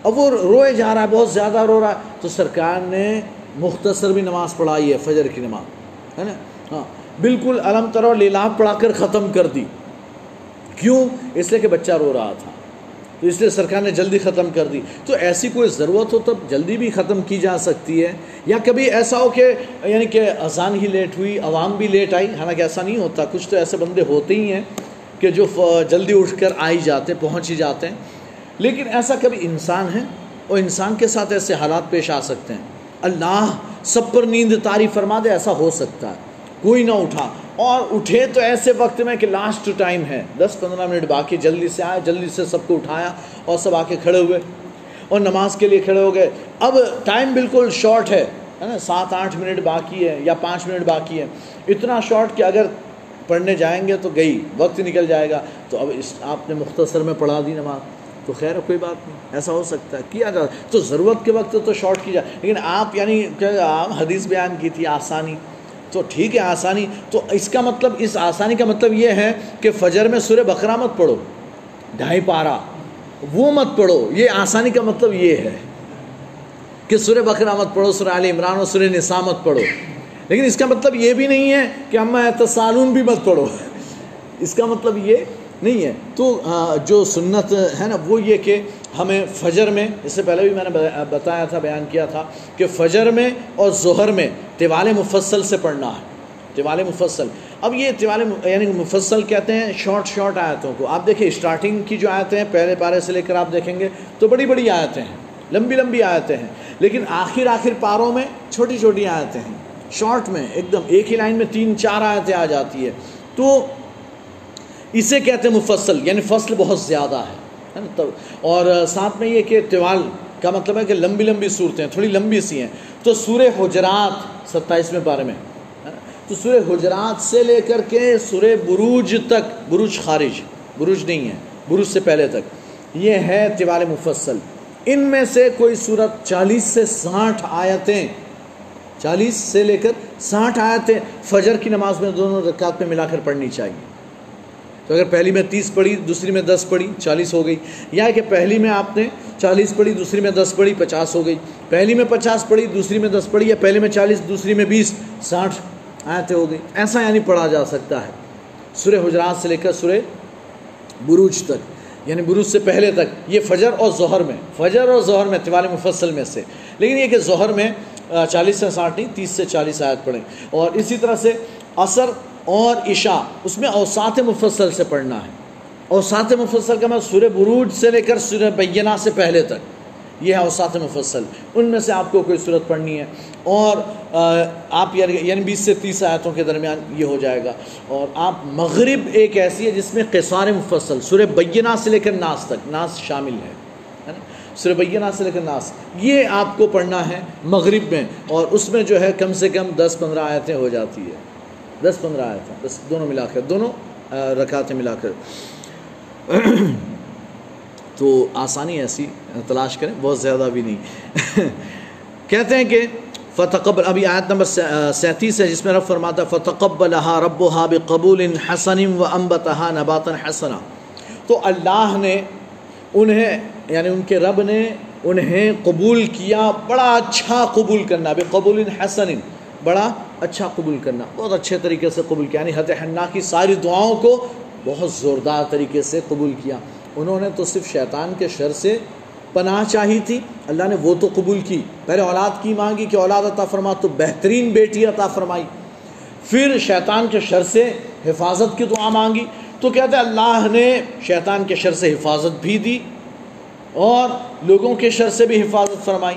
Speaker 1: اب وہ روئے جا رہا ہے، بہت زیادہ رو رہا ہے۔ تو سرکار نے مختصر بھی نماز پڑھائی ہے، فجر کی نماز، ہے نا؟ ہاں۔ بالکل علم تر لیلاف پڑھا کر ختم کر دی۔ کیوں؟ اس لیے کہ بچہ رو رہا تھا۔ تو اس لیے سرکار نے جلدی ختم کر دی۔ تو ایسی کوئی ضرورت ہو تب جلدی بھی ختم کی جا سکتی ہے۔ یا کبھی ایسا ہو کہ یعنی کہ اذان ہی لیٹ ہوئی، عوام بھی لیٹ آئی۔ حالانکہ ایسا نہیں ہوتا، کچھ تو ایسے بندے ہوتے ہی ہیں کہ جو جلدی اٹھ کر آئی جاتے، پہنچ ہی جاتے ہیں۔ لیکن ایسا کبھی انسان ہے اور انسان کے ساتھ ایسے حالات پیش آ سکتے ہیں۔ اللہ سب پر نیند تاری فرما دے، ایسا ہو سکتا ہے۔ کوئی نہ اٹھا۔ اور اٹھے تو ایسے وقت میں کہ لاسٹ ٹائم ہے۔ دس پندرہ منٹ باقی، جلدی سے آئے، جلدی سے سب کو اٹھایا اور سب آ کے کھڑے ہوئے۔ اور نماز کے لیے کھڑے ہو گئے۔ اب ٹائم بالکل شارٹ ہے نا؟ سات آٹھ منٹ باقی ہے یا پانچ منٹ باقی ہے۔ اتنا شارٹ کہ اگر پڑھنے جائیں گے تو گئی، وقت نکل جائے گا۔ تو اب اس آپ نے مختصر میں پڑھا دی نماز۔ تو خیر، کوئی بات نہیں، ایسا ہو سکتا ہے کیا جا تو ضرورت کے وقت تو شارٹ کی جائے، لیکن آپ یعنی آپ حدیث بیان کی تھی آسانی، تو ٹھیک ہے آسانی، تو اس کا مطلب اس آسانی کا مطلب یہ ہے کہ فجر میں سورہ بقرہ مت پڑھو، ڈھائی پارا وہ مت پڑھو، یہ آسانی کا مطلب یہ ہے کہ سورہ بقرہ مت پڑھو، سورہ علی عمران اور سورہ نساء مت پڑھو، لیکن اس کا مطلب یہ بھی نہیں ہے کہ اما تصالون بھی مت پڑھو، اس کا مطلب یہ نہیں ہے۔ تو جو سنت ہے نا، وہ یہ کہ ہمیں فجر میں، اس سے پہلے بھی میں نے بتایا تھا، بیان کیا تھا کہ فجر میں اور ظہر میں طوال مفصل سے پڑھنا ہے۔ طوال مفصل۔ اب یہ طوال یعنی مفصل کہتے ہیں شارٹ شارٹ آیتوں کو۔ آپ دیکھیں اسٹارٹنگ کی جو آیتیں ہیں، پہلے پارے سے لے کر آپ دیکھیں گے تو بڑی بڑی آیتیں ہیں۔ لمبی لمبی آیتیں ہیں۔ لیکن آخر آخر پاروں میں چھوٹی چھوٹی آیتیں ہیں۔ شارٹ میں، ایک دم، ایک ہی لائن میں تین، چار آیتیں آ جاتی ہے تو اسے کہتے ہیں مفصل یعنی فصل بہت زیادہ ہے اور ساتھ میں یہ کہ طوال کا مطلب ہے کہ لمبی لمبی صورتیں، تھوڑی لمبی سی ہیں۔ تو سورہ حجرات ستائیسویں بارے میں تو سورہ حجرات سے لے کر کے سورہ بروج تک، بروج خارج، بروج نہیں ہے، بروج سے پہلے تک، یہ ہے طوال مفصل۔ ان میں سے کوئی صورت چالیس سے ساٹھ آیتیں، چالیس سے لے کر ساٹھ آیتیں فجر کی نماز میں دونوں رکعت میں ملا کر پڑھنی چاہیے۔ تو اگر پہلی میں تیس پڑھی، دوسری میں دس پڑھی، چالیس ہو گئی۔ یا کہ پہلی میں آپ نے چالیس پڑھی، دوسری میں دس پڑھی، پچاس ہو گئی۔ پہلی میں پچاس پڑھی، دوسری میں دس پڑھی، یا پہلی میں چالیس، دوسری میں بیس، ساٹھ آیتیں ہو گئی۔ ایسا یعنی پڑھا جا سکتا ہے۔ سورہ حجرات سے لے کر سورہ بروج تک یعنی بروج سے پہلے تک، یہ فجر اور ظہر میں، فجر اور ظہر میں طوال مفصل میں سے۔ لیکن یہ کہ ظہر میں چالیس سے ساٹھ نہیں، تیس سے چالیس آیت پڑھیں۔ اور اسی طرح سے عصر اور عشاء اس میں اوسات مفصل سے پڑھنا ہے۔ اوسات مفصل کا میں سورہ بروج سے لے کر سورہ بینہ سے پہلے تک۔ یہ ہے اوسات مفصل۔ ان میں سے آپ کو کوئی صورت پڑھنی ہے۔ اور آپ یعنی, یعنی بیس سے تیس آیتوں کے درمیان یہ ہو جائے گا۔ اور آپ مغرب ایک ایسی ہے جس میں قصار مفصل سورہ بینہ سے لے کر ناس تک ناس شامل ہے۔ سورہ بینہ سے لے کر ناس۔ یہ آپ کو پڑھنا ہے مغرب میں۔ اور اس میں جو ہے کم سے کم دس پندرہ آیتیں ہو جاتی ہے۔ دس پندرہ آئے تھا بس دونوں ملا کر، دونوں رکعتیں ملا کر۔ تو آسانی ایسی تلاش کریں، بہت زیادہ بھی نہیں۔ کہتے ہیں کہ فتقبل، ابھی آیت نمبر سینتیس ہے، جس میں رب فرماتا فتقبلها ربها بقبول حسن و امبتها نباتا حسنا۔ تو اللہ نے انہیں یعنی ان کے رب نے انہیں قبول کیا، بڑا اچھا قبول کرنا، بقبول حسن بڑا اچھا قبول کرنا، بہت اچھے طریقے سے قبول کیا یعنی حت حنا کی ساری دعاؤں کو بہت زوردار طریقے سے قبول کیا۔ انہوں نے تو صرف شیطان کے شر سے پناہ چاہی تھی، اللہ نے وہ تو قبول کی۔ پہلے اولاد کی مانگی کہ اولاد عطا فرما، تو بہترین بیٹی عطا فرمائی۔ پھر شیطان کے شر سے حفاظت کی دعا مانگی۔ تو کہتے اللہ نے شیطان کے شر سے حفاظت بھی دی اور لوگوں کے شر سے بھی حفاظت فرمائی۔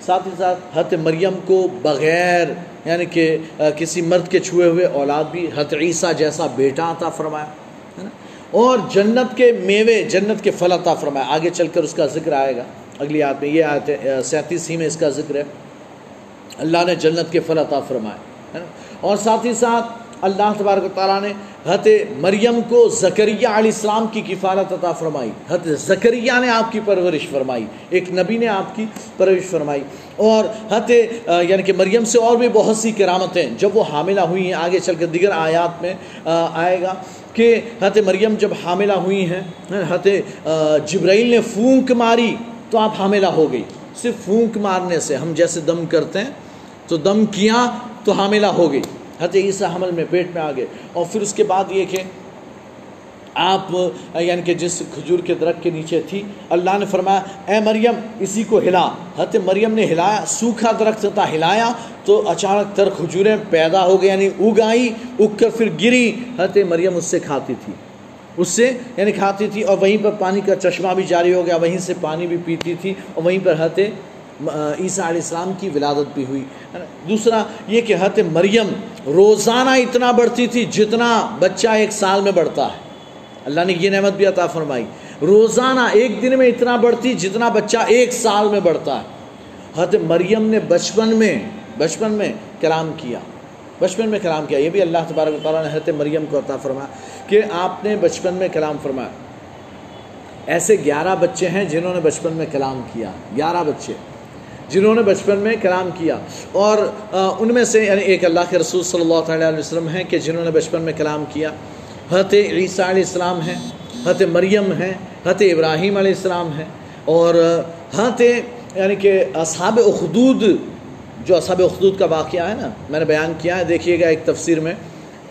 Speaker 1: ساتھ ہی ساتھ حت مریم کو بغیر یعنی کہ کسی مرد کے چھوئے ہوئے اولاد بھی حت عیسیٰ جیسا بیٹا عطا فرمایا، ہے نا؟ اور جنت کے میوے، جنت کے پھل عطا فرمایا۔ آگے چل کر اس کا ذکر آئے گا۔ اگلی آیت میں یہ آیت ہے سینتیس ہی میں اس کا ذکر ہے۔ اللہ نے جنت کے پھل عطا فرمایا ہے نا؟ اور ساتھ ہی ساتھ اللہ تبارک و تعالیٰ نے حت مریم کو زکریہ علیہ السلام کی کفالت عطا فرمائی۔ حت زکریہ نے آپ کی پرورش فرمائی۔ ایک نبی نے آپ کی پرورش فرمائی۔ اور حت یعنی کہ مریم سے اور بھی بہت سی کرامتیں جب وہ حاملہ ہوئی ہیں، آگے چل کر دیگر آیات میں آئے گا کہ حت مریم جب حاملہ ہوئی ہیں حت جبرائیل نے پھونک ماری تو آپ حاملہ ہو گئی صرف پھونک مارنے سے ہم جیسے دم کرتے ہیں تو دم کیا تو حاملہ ہو گئی حضرت عیسیٰ حمل میں پیٹ میں آگے اور پھر اس کے بعد یہ کہ آپ یعنی کہ جس کھجور کے درخت کے نیچے تھی، اللہ نے فرمایا، اے مریم، اسی کو ہلا. حضرت مریم نے ہلایا، سوکھا درخت تھا، ہلایا، تو اچانک تر کھجوریں پیدا ہو گئی یعنی اگائی اگ کر پھر گری۔ حضرت مریم اس سے کھاتی تھی، اس سے یعنی کھاتی تھی، اور وہیں پر پانی کا چشمہ بھی جاری ہو گیا، وہیں سے پانی بھی پیتی تھی، اور وہیں پر حضرت عیسیٰ علیہ السلام کی ولادت بھی ہوئی۔ دوسرا، یہ کہ حت مریم روزانہ اتنا بڑھتی تھی جتنا بچہ ایک سال میں بڑھتا ہے۔ اللہ نے یہ نعمت بھی عطا فرمائی۔ روزانہ ایک دن میں اتنا بڑھتی جتنا بچہ ایک سال میں بڑھتا ہے۔ حت مریم نے بچپن میں بچپن میں کلام کیا۔ بچپن میں کلام کیا۔ یہ بھی اللہ تبارک تعالیٰ نے حت مریم کو عطا فرمایا کہ آپ نے بچپن میں کلام فرمایا۔ ایسے گیارہ بچے ہیں جنہوں نے بچپن میں کلام کیا۔ گیارہ بچے۔ جنہوں نے بچپن میں کلام کیا اور ان میں سے یعنی ایک اللہ کے رسول صلی اللہ تعالیٰ علیہ وسلم ہیں کہ جنہوں نے بچپن میں کلام کیا۔ حت عیسیٰ علیہ السلام ہیں حت مریم ہیں حت ابراہیم علیہ السلام ہیں۔ اور حت یعنی کہ اصحاب اخدود، جو اصحاب اخدود کا واقعہ ہے نا، میں نے بیان کیا ہے، دیکھیے گا ایک تفسیر میں۔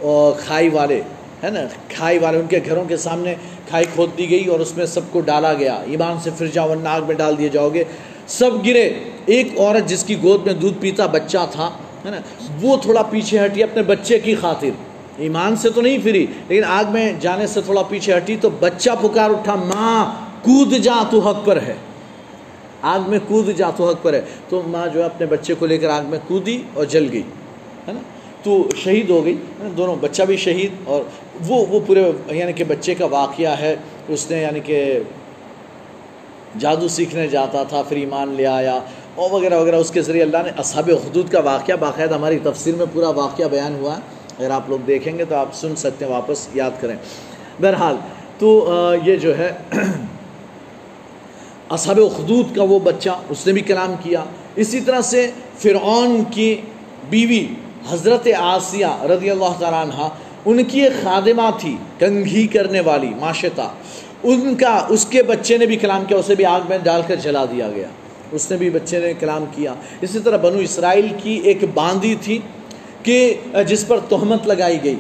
Speaker 1: اور کھائی والے، ہے نا، کھائی والے، ان کے گھروں کے سامنے کھائی کھود دی گئی اور اس میں سب کو ڈالا گیا۔ ایمان سے پھر جاؤ ناک میں ڈال دیے جاؤ گے۔ سب گرے۔ ایک عورت جس کی گود میں دودھ پیتا بچہ تھا، ہے نا، وہ تھوڑا پیچھے ہٹی اپنے بچے کی خاطر۔ ایمان سے تو نہیں پھری، لیکن آگ میں جانے سے تھوڑا پیچھے ہٹی تو بچہ پکار اٹھا، ماں، کود جا، تو حق پر ہے۔ آگ میں کود جا، تو حق پر ہے۔ تو ماں جو ہے اپنے بچے کو لے کر آگ میں کودی اور جل گئی، ہے نا۔ تو شہید ہو گئی دونوں، بچہ بھی شہید اور وہ وہ پورے یعنی کہ بچے کا واقعہ ہے۔ اس نے یعنی کہ جادو سیکھنے جاتا تھا، پھر ایمان لے آیا اور وغیرہ وغیرہ۔ اس کے ذریعے اللہ نے اصحاب حدود کا واقعہ، باقاعدہ ہماری تفسیر میں پورا واقعہ بیان ہوا۔ ہے اگر آپ لوگ دیکھیں گے تو آپ سن سکتے ہیں، واپس یاد کریں۔ بہرحال تو یہ جو ہے، اصحاب خدود کا وہ بچہ، اس نے بھی کلام کیا۔ اسی طرح سے فرعون کی بیوی حضرت آسیہ رضی اللہ تعالیٰ عنہ، ان کی ایک خادمہ تھی کنگھی کرنے والی معاشتا ان کا، اس کے بچے نے بھی کلام کیا، اسے بھی آگ میں ڈال کر جلا دیا گیا۔ اس نے بھی بچے نے کلام کیا۔ اسی طرح بنو اسرائیل کی ایک باندی تھی کہ، جس پر تہمت لگائی گئی۔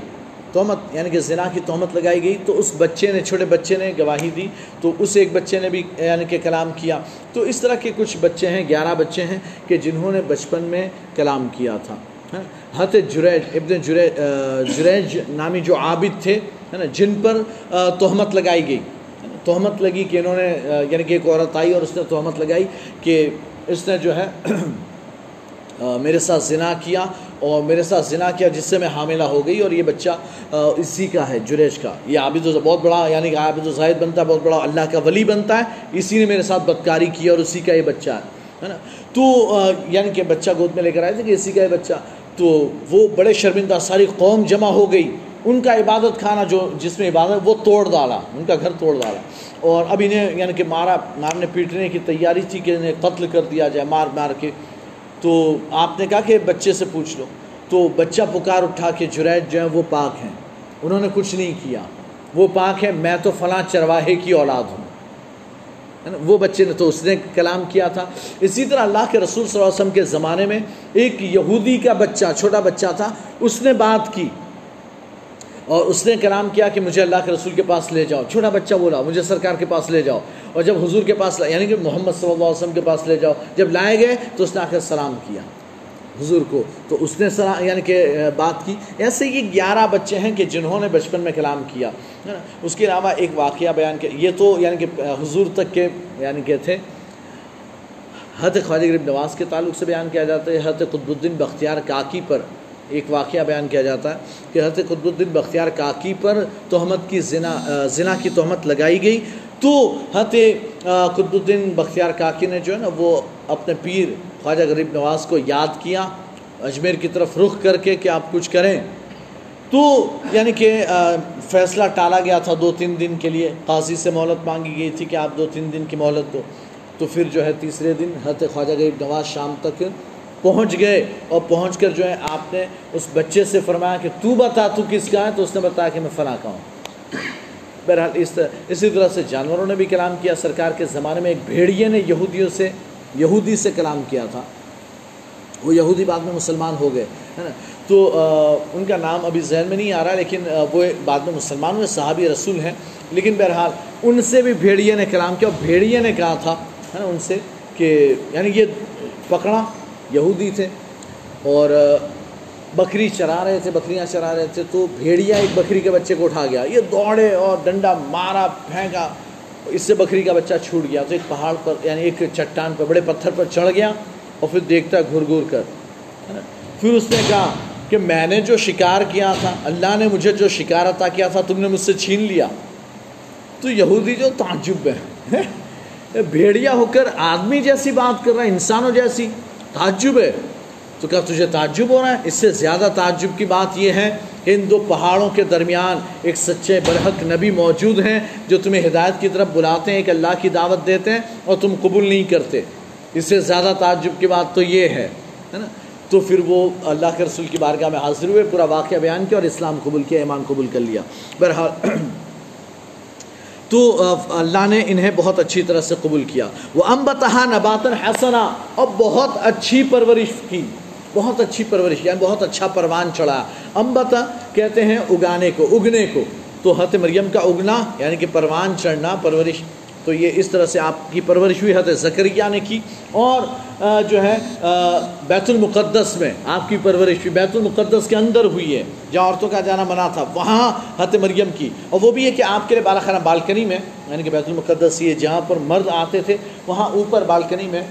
Speaker 1: تہمت یعنی کہ زنا کی تہمت لگائی گئی۔ تو اس بچے نے، چھوٹے بچے نے گواہی دی۔ تو اس ایک بچے نے بھی یعنی کہ کلام کیا۔ تو اس طرح کے کچھ بچے ہیں، گیارہ بچے ہیں کہ جنہوں نے بچپن میں کلام کیا تھا۔ حت جریج، ابن جریج نامی جو عابد تھے، ہے نا، جن پر تہمت لگائی گئی۔ تہمت لگی کہ انہوں نے یعنی کہ ایک عورت آئی اور اس نے تہمت لگائی کہ اس نے جو ہے میرے ساتھ زنا کیا اور میرے ساتھ زنا کیا جس سے میں حاملہ ہو گئی اور یہ بچہ اسی کا ہے، جریش کا۔ یہ عابد و بہت بڑا یعنی کہ عابد و زاہد بنتا ہے، بہت بڑا اللہ کا ولی بنتا ہے، اسی نے میرے ساتھ بدکاری کی اور اسی کا یہ بچہ ہے نا؟ تو یعنی کہ بچہ گود میں لے کر آئے تھے کہ اسی کا یہ بچہ۔ تو وہ بڑے شرمندہ ساری قوم جمع ہو گئی۔ ان کا عبادت خانہ جو، جس میں عبادت وہ توڑ ڈالا، ان کا گھر توڑ ڈالا۔ اور اب انہیں یعنی کہ مارا، مارنے پیٹنے کی تیاری تھی کہ انہیں قتل کر دیا جائے مار مار کے۔ تو آپ نے کہا کہ بچے سے پوچھ لو۔ تو بچہ پکار اٹھا کے جرید جو ہیں وہ پاک ہیں۔ انہوں نے کچھ نہیں کیا۔ وہ پاک ہے میں تو فلاں چرواہے کی اولاد ہوں۔ وہ بچے نے تو اس نے کلام کیا تھا۔ اسی طرح اللہ کے رسول صلی اللہ علیہ وسلم کے زمانے میں ایک یہودی کا بچہ، چھوٹا بچہ تھا، اس نے بات کی۔ اور اس نے کلام کیا کہ مجھے اللہ کے رسول کے پاس لے جاؤ۔ چھوٹا بچہ بولا، مجھے سرکار کے پاس لے جاؤ۔ اور جب حضور کے پاس یعنی کہ محمد صلی اللہ علیہ وسلم کے پاس لے جاؤ، جب لائے گئے تو اس نے آ کر سلام کیا۔ حضور کو تو اس نے سلام یعنی کہ بات کی۔ ایسے یہ گیارہ بچے ہیں کہ جنہوں نے بچپن میں کلام کیا۔ اس کے علاوہ ایک واقعہ بیان کیا۔ یہ تو یعنی کہ حضور تک کے یعنی کہ تھے۔ حد خواجہ غریب نواز کے تعلق سے بیان کیا جاتا ہے۔ حد قطب الدین بختیار کاکی پر ایک واقعہ بیان کیا جاتا ہے کہ حضرت قطب الدین بختیار کاکی پر تہمت کی زنا زنا کی تہمت لگائی گئی۔ تو حضرت قطب الدین بختیار کاکی نے جو ہے نا، وہ اپنے پیر خواجہ غریب نواز کو یاد کیا، اجمیر کی طرف رخ کر کے کہ آپ کچھ کریں۔ تو یعنی کہ فیصلہ ٹالا گیا تھا دو تین دن کے لیے۔ قاضی سے مہلت مانگی گئی تھی کہ آپ دو تین دن کی مہلت دو۔ تو پھر جو ہے تیسرے دن حضرت خواجہ غریب نواز شام تک پہنچ گئے اور پہنچ کر جو ہے آپ نے اس بچے سے فرمایا کہ تو بتا تو کس کا ہے؟ تو اس نے بتایا کہ میں فلاں کا ہوں۔ بہرحال اس طرح اسی طرح سے جانوروں نے بھی کلام کیا۔ سرکار کے زمانے میں ایک بھیڑیے نے یہودیوں سے یہودی سے کلام کیا تھا۔ وہ یہودی بعد میں مسلمان ہو گئے، ہے نا؟ تو ان کا نام ابھی ذہن میں نہیں آ رہا، لیکن وہ بعد میں مسلمان ہوئے صحابی رسول ہیں۔ لیکن بہرحال ان سے بھی بھیڑیے نے کلام کیا۔ اور بھیڑیے نے کہا تھا، ہے نا، ان سے کہ یعنی یہ پکڑا۔ یہودی تھے اور بکری چرا رہے تھے، بکریاں چرا رہے تھے، تو بھیڑیا ایک بکری کے بچے کو اٹھا گیا۔ یہ دوڑے اور ڈنڈا مارا، پھینکا، اس سے بکری کا بچہ چھوٹ گیا۔ تو ایک پہاڑ پر یعنی ایک چٹان پر، بڑے پتھر پر چڑھ گیا اور پھر دیکھتا گھر گھر کر پھر اس نے کہا کہ میں نے جو شکار کیا تھا، اللہ نے مجھے جو شکار عطا کیا تھا، تم نے مجھ سے چھین لیا۔ تو یہودی جو تعجب ہے بھیڑیا ہو کر آدمی جیسی بات کر رہا ہے، انسانوں جیسی۔ تعجب ہے۔ تو کیا تجھے تعجب ہو رہا ہے؟ اس سے زیادہ تعجب کی بات یہ ہے کہ ان دو پہاڑوں کے درمیان ایک سچے برحق نبی موجود ہیں جو تمہیں ہدایت کی طرف بلاتے ہیں، ایک اللہ کی دعوت دیتے ہیں اور تم قبول نہیں کرتے۔ اس سے زیادہ تعجب کی بات تو یہ ہے نا؟ تو پھر وہ اللہ کے رسول کی بارگاہ میں حاضر ہوئے، پورا واقعہ بیان کیا اور اسلام قبول کیا، ایمان قبول کر لیا۔ بہرحال تو اللہ نے انہیں بہت اچھی طرح سے قبول کیا۔ وہ امبتہ نباتن حسنا۔ اور بہت اچھی پرورش کی۔ بہت اچھی پرورش یعنی بہت اچھا پروان چڑھا۔ امبتا کہتے ہیں اگانے کو، اگنے کو۔ تو حت مریم کا اگنا یعنی کہ پروان چڑھنا، پرورش تو یہ اس طرح سے آپ کی پرورش ہوئی حضرت زکریہ نے کی اور جو ہے بیت المقدس میں آپ کی پرورش ہوئی۔ بیت المقدس کے اندر ہوئی ہے۔ جہاں عورتوں کا جانا منع تھا، وہاں حت مریم کی۔ اور وہ بھی ہے کہ آپ کے لیے بالا خانہ بالکنی میں یعنی کہ بیت المقدس یہ جہاں پر مرد آتے تھے، وہاں اوپر بالکنی میں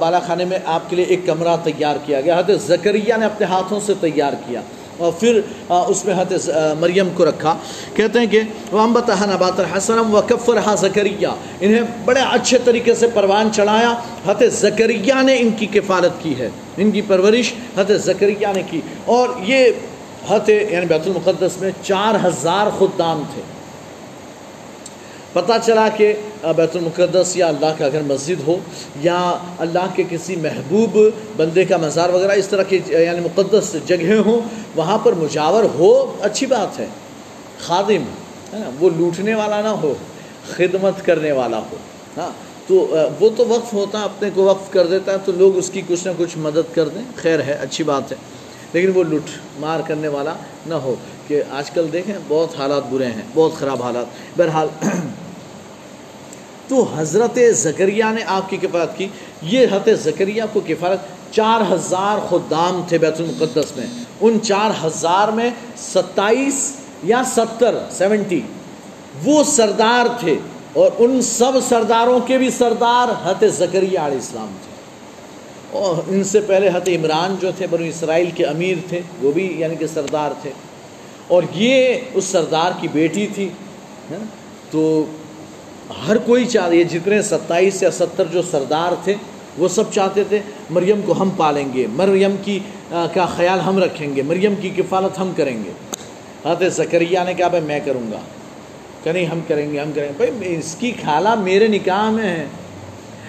Speaker 1: بالا خانے میں آپ کے لیے ایک کمرہ تیار کیا گیا۔ حضرت زکریہ نے اپنے ہاتھوں سے تیار کیا۔ اور پھر اس میں حت مریم کو رکھا۔ کہتے ہیں کہ وامبت نبات الحسن و کفر ہا زکریہ انہیں بڑے اچھے طریقے سے پروان چڑھایا۔ حت زکریہ نے ان کی کفالت کی ہے۔ ان کی پرورش حت زکریہ نے کی۔ اور یہ حت یعنی بیت المقدس میں چار ہزار خدام تھے۔ پتہ چلا کہ بیت المقدس یا اللہ کا اگر مسجد ہو یا اللہ کے کسی محبوب بندے کا مزار وغیرہ اس طرح کی یعنی مقدس جگہیں ہوں، وہاں پر مجاور ہو، اچھی بات ہے۔ خادم، ہے نا، وہ لوٹنے والا نہ ہو، خدمت کرنے والا ہو ہاں۔ تو وہ تو وقف ہوتا، اپنے کو وقف کر دیتا ہے تو لوگ اس کی کچھ نہ کچھ مدد کر دیں۔ خیر ہے، اچھی بات ہے۔ لیکن وہ لٹ مار کرنے والا نہ ہو۔ کہ آج کل دیکھیں، بہت حالات برے ہیں، بہت خراب حالات۔ بہرحال تو حضرت زکریہ نے آپ کی کفالت کی۔ یہ حضرت زکریہ کو کفالت چار ہزار خدام تھے بیت المقدس میں۔ ان چار ہزار میں ستائیس یا ستر، سیونٹی۔ وہ سردار تھے اور ان سب سرداروں کے بھی سردار حضرت زکریہ علیہ السلام تھے۔ اور ان سے پہلے حضرت عمران جو تھے، بنو اسرائیل کے امیر تھے، وہ بھی یعنی کہ سردار تھے۔ اور یہ اس سردار کی بیٹی تھی ہاں، تو ہر کوئی چاہ یہ جتنے ستائیس یا ستر جو سردار تھے، وہ سب چاہتے تھے، مریم کو ہم پالیں گے، مریم کی کا خیال ہم رکھیں گے، مریم کی کفالت ہم کریں گے۔ حضرت زکریہ نے کہا، بھائی، میں کروں گا۔ کہ نہیں، ہم کریں گے، ہم کریں گے۔ بھائی اس کی خالہ میرے نکاح میں ہے۔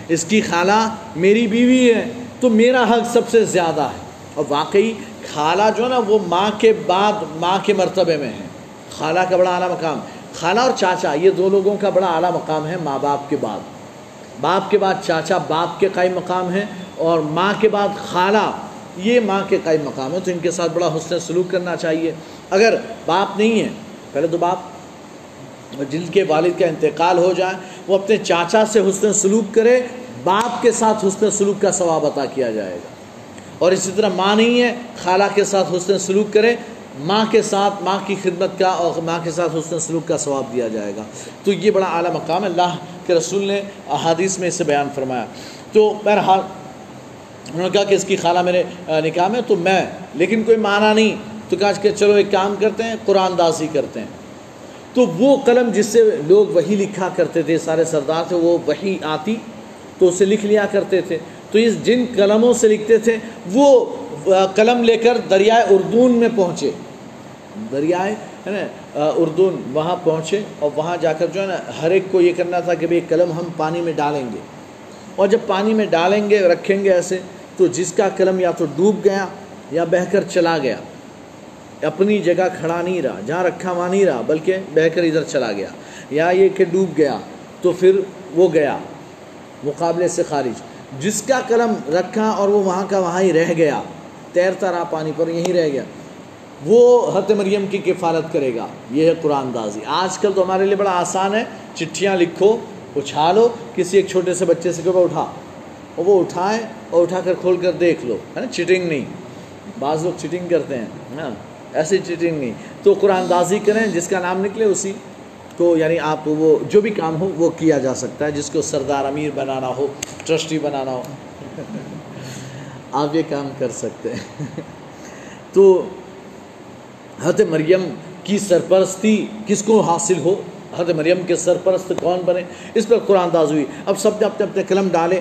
Speaker 1: اس کی خالہ میری بیوی ہے، تو میرا حق سب سے زیادہ ہے۔ اور واقعی خالہ جو ہے نا، وہ ماں کے بعد ماں کے مرتبے میں ہے۔ خالہ کا بڑا اعلیٰ مقام۔ خالہ اور چاچا، یہ دو لوگوں کا بڑا اعلیٰ مقام ہے ماں باپ کے بعد۔ باپ کے بعد چاچا، باپ کے قائم مقام ہے اور ماں کے بعد خالہ، یہ ماں کے قائم مقام ہے۔ تو ان کے ساتھ بڑا حسن سلوک کرنا چاہیے۔ اگر باپ نہیں ہے، پہلے تو باپ جن کے والد کا انتقال ہو جائے، وہ اپنے چاچا سے حسن سلوک کرے، باپ کے ساتھ حسن سلوک کا ثواب عطا کیا جائے گا۔ اور اسی طرح ماں نہیں ہے، خالہ کے ساتھ حسن سلوک کرے ماں کے ساتھ، ماں کی خدمت کا اور ماں کے ساتھ حسن سلوک کا ثواب دیا جائے گا۔ تو یہ بڑا اعلیٰ مقام ہے۔ اللہ کے رسول نے احادیث میں اسے بیان فرمایا۔ تو بہرحال انہوں نے کہا کہ اس کی خالہ میرے نکاح میں تو میں، لیکن کوئی معنی نہیں۔ تو کہا کہ چلو ایک کام کرتے ہیں، قرآن دازی کرتے ہیں۔ تو وہ قلم جس سے لوگ وہی لکھا کرتے تھے، سارے سردار تھے، وہ وہی آتی تو اسے لکھ لیا کرتے تھے۔ تو اس جن قلموں سے لکھتے تھے، وہ قلم لے کر دریائے اردون میں پہنچے۔ دریائے، ہے نا؟ اردون وہاں پہنچے اور وہاں جا کر جو ہے نا، ہر ایک کو یہ کرنا تھا کہ بھائی قلم ہم پانی میں ڈالیں گے۔ اور جب پانی میں ڈالیں گے، رکھیں گے ایسے، تو جس کا قلم یا تو ڈوب گیا یا بہہ کر چلا گیا۔ اپنی جگہ کھڑا نہیں رہا، جہاں رکھا وہاں نہیں رہا، بلکہ بہہ کر ادھر چلا گیا۔ یا یہ کہ ڈوب گیا، تو پھر وہ گیا، مقابلے سے خارج۔ جس کا قلم رکھا اور وہ وہاں کا وہاں ہی رہ گیا۔ تیرتا رہا پانی پر یہیں رہ گیا۔ وہ حت مریم کی کفالت کرے گا۔ یہ ہے قرآن دازی آج کل تو ہمارے لیے بڑا آسان ہے، چٹھیاں لکھو اچھالو کسی ایک چھوٹے سے بچے سے کہ اٹھا۔ اور وہ اٹھائیں اور اٹھا کر کھول کر دیکھ لو۔ ہے نا؟ چٹنگ نہیں۔ بعض لوگ چٹنگ کرتے ہیں۔ ہاں ایسی چٹنگ نہیں۔ تو قرآن دازی کریں، جس کا نام نکلے اسی کو یعنی آپ وہ جو بھی کام ہو، وہ کیا جا سکتا ہے۔ جس کو سردار امیر بنانا ہو، ٹرسٹی بنانا ہو۔ آپ یہ کام کر سکتے ہیں۔ تو حضرت مریم کی سرپرستی کس کو حاصل ہو؟ حضرت مریم کے سرپرست کون بنے؟ اس پر قرآن داز ہوئی۔ اب سب نے اپنے اپنے قلم ڈالے،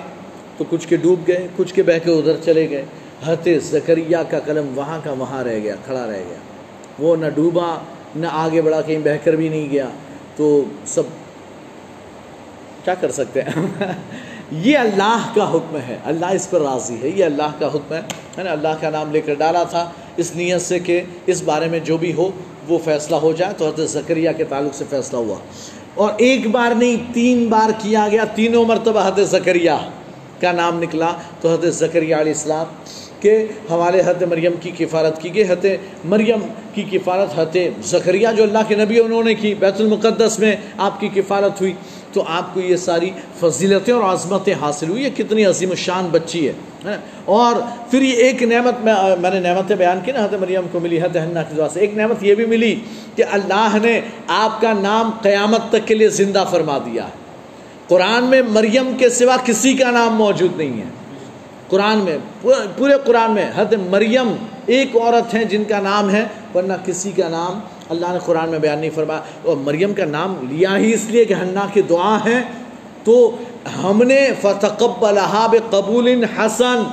Speaker 1: تو کچھ کے ڈوب گئے، کچھ کے بہ کے ادھر چلے گئے۔ حضرت زکریہ کا قلم وہاں کا وہاں رہ گیا، کھڑا رہ گیا۔ وہ نہ ڈوبا، نہ آگے بڑھا، کہیں بہ کر بھی نہیں گیا۔ تو سب کیا کر سکتے ہیں؟ یہ اللہ کا حکم ہے۔ اللہ اس پر راضی ہے۔ یہ اللہ کا حکم ہے۔ نا اللہ کا نام لے کر ڈالا تھا۔ اس نیت سے کہ اس بارے میں جو بھی ہو، وہ فیصلہ ہو جائے۔ تو حضرت زکریہ کے تعلق سے فیصلہ ہوا۔ اور ایک بار نہیں، تین بار کیا گیا۔ تینوں مرتبہ حضرت زکریہ کا نام نکلا۔ تو حضرت زکریہ علیہ السلام کے حوالے حضرت مریم کی کفارت کی گئی۔ حضرت مریم کی کفارت حضرت زکریہ جو اللہ کے نبی انہوں نے کی بیت المقدس میں آپ کی کفارت ہوئی۔ تو آپ کو یہ ساری فضیلتیں اور عظمتیں حاصل ہوئی یہ کتنی عظیم الشان بچی ہے۔ اور پھر یہ ایک نعمت میں میں نے نعمتیں بیان کی نا حضرت مریم کو ملی، حضرت حنہ کی دعا سے۔ ایک نعمت یہ بھی ملی کہ اللہ نے آپ کا نام قیامت تک کے لیے زندہ فرما دیا ہے۔ قرآن میں مریم کے سوا کسی کا نام موجود نہیں ہے۔ قرآن میں پورے قرآن میں حضرت مریم ایک عورت ہیں جن کا نام ہے، ورنہ کسی کا نام اللہ نے قرآن میں بیان نہیں فرمایا۔ اور مریم کا نام لیا ہی اس لیے کہ حنا کی دعا ہیں تو ہم نے فتقبلہا بقبول حسن۔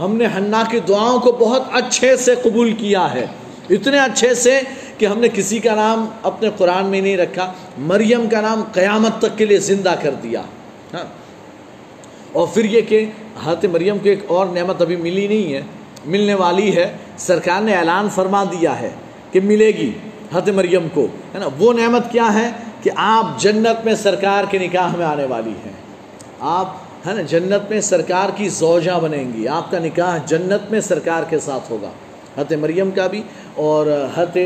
Speaker 1: ہم نے حنا کی دعاؤں کو بہت اچھے سے قبول کیا ہے۔ اتنے اچھے سے کہ ہم نے کسی کا نام اپنے قرآن میں نہیں رکھا، مریم کا نام قیامت تک کے لیے زندہ کر دیا۔ ہاں۔ اور پھر یہ کہ حضرت مریم کو ایک اور نعمت ابھی ملی نہیں ہے، ملنے والی ہے۔ سرکار نے اعلان فرما دیا ہے کہ ملے گی حضرت مریم کو۔ ہے نا؟ وہ نعمت کیا ہے کہ آپ جنت میں سرکار کے نکاح میں آنے والی ہیں۔ آپ، ہے نا، جنت میں سرکار کی زوجہ بنیں گی۔ آپ کا نکاح جنت میں سرکار کے ساتھ ہوگا۔ حضرت مریم کا بھی اور حضرت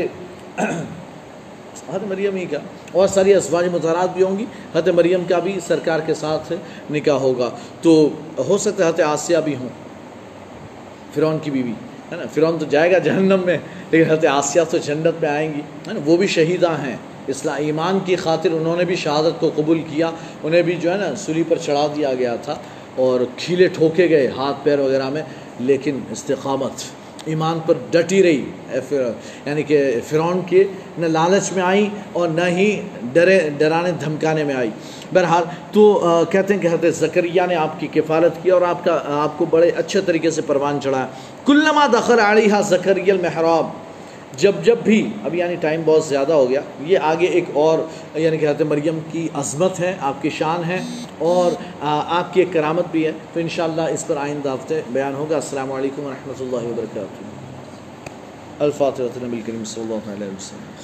Speaker 1: حضرت مریم ہی کا۔ اور ساری ازواج متحرات بھی ہوں گی۔ حضرت مریم کا بھی سرکار کے ساتھ نکاح ہوگا۔ تو ہو سکتا ہے حضرت آسیہ بھی ہوں۔ فرعون کی بیوی، ہے نا؟ فرعون تو جائے گا جہنم میں، لیکن حضرت آسیہ تو جنت میں آئیں گی، ہے نا؟ وہ بھی شہیدہ ہیں۔ اسلام ایمان کی خاطر انہوں نے بھی شہادت کو قبول کیا، انہیں بھی جو ہے نا سلی پر چڑھا دیا گیا تھا اور کھیلے ٹھوکے گئے ہاتھ پیر وغیرہ میں، لیکن استقامت ایمان پر ڈٹی رہی۔ یعنی کہ فرعون کے نہ لالچ میں آئی اور نہ ہی ڈرے، ڈرانے، دھمکانے میں آئی بہرحال تو کہتے ہیں کہ حضرت زکریہ نے آپ کی کفالت کی اور آپ کا، آپ کو بڑے اچھے طریقے سے پروان چڑھایا۔ کلما دخل علیہ زکریہ المحراب۔ جب جب بھی، اب یعنی ٹائم بہت زیادہ ہو گیا، یہ آگے ایک اور یعنی کہ حضرت مریم کی عظمت ہے، آپ کی شان ہے اور آپ کی ایک کرامت بھی ہے۔ تو انشاءاللہ اس پر آئندہ ہفتے بیان ہوگا۔ السلام علیکم ورحمۃ اللہ وبرکاتہ۔ الفاتحۃ نبی کریم صلی اللہ علیہ وسلم۔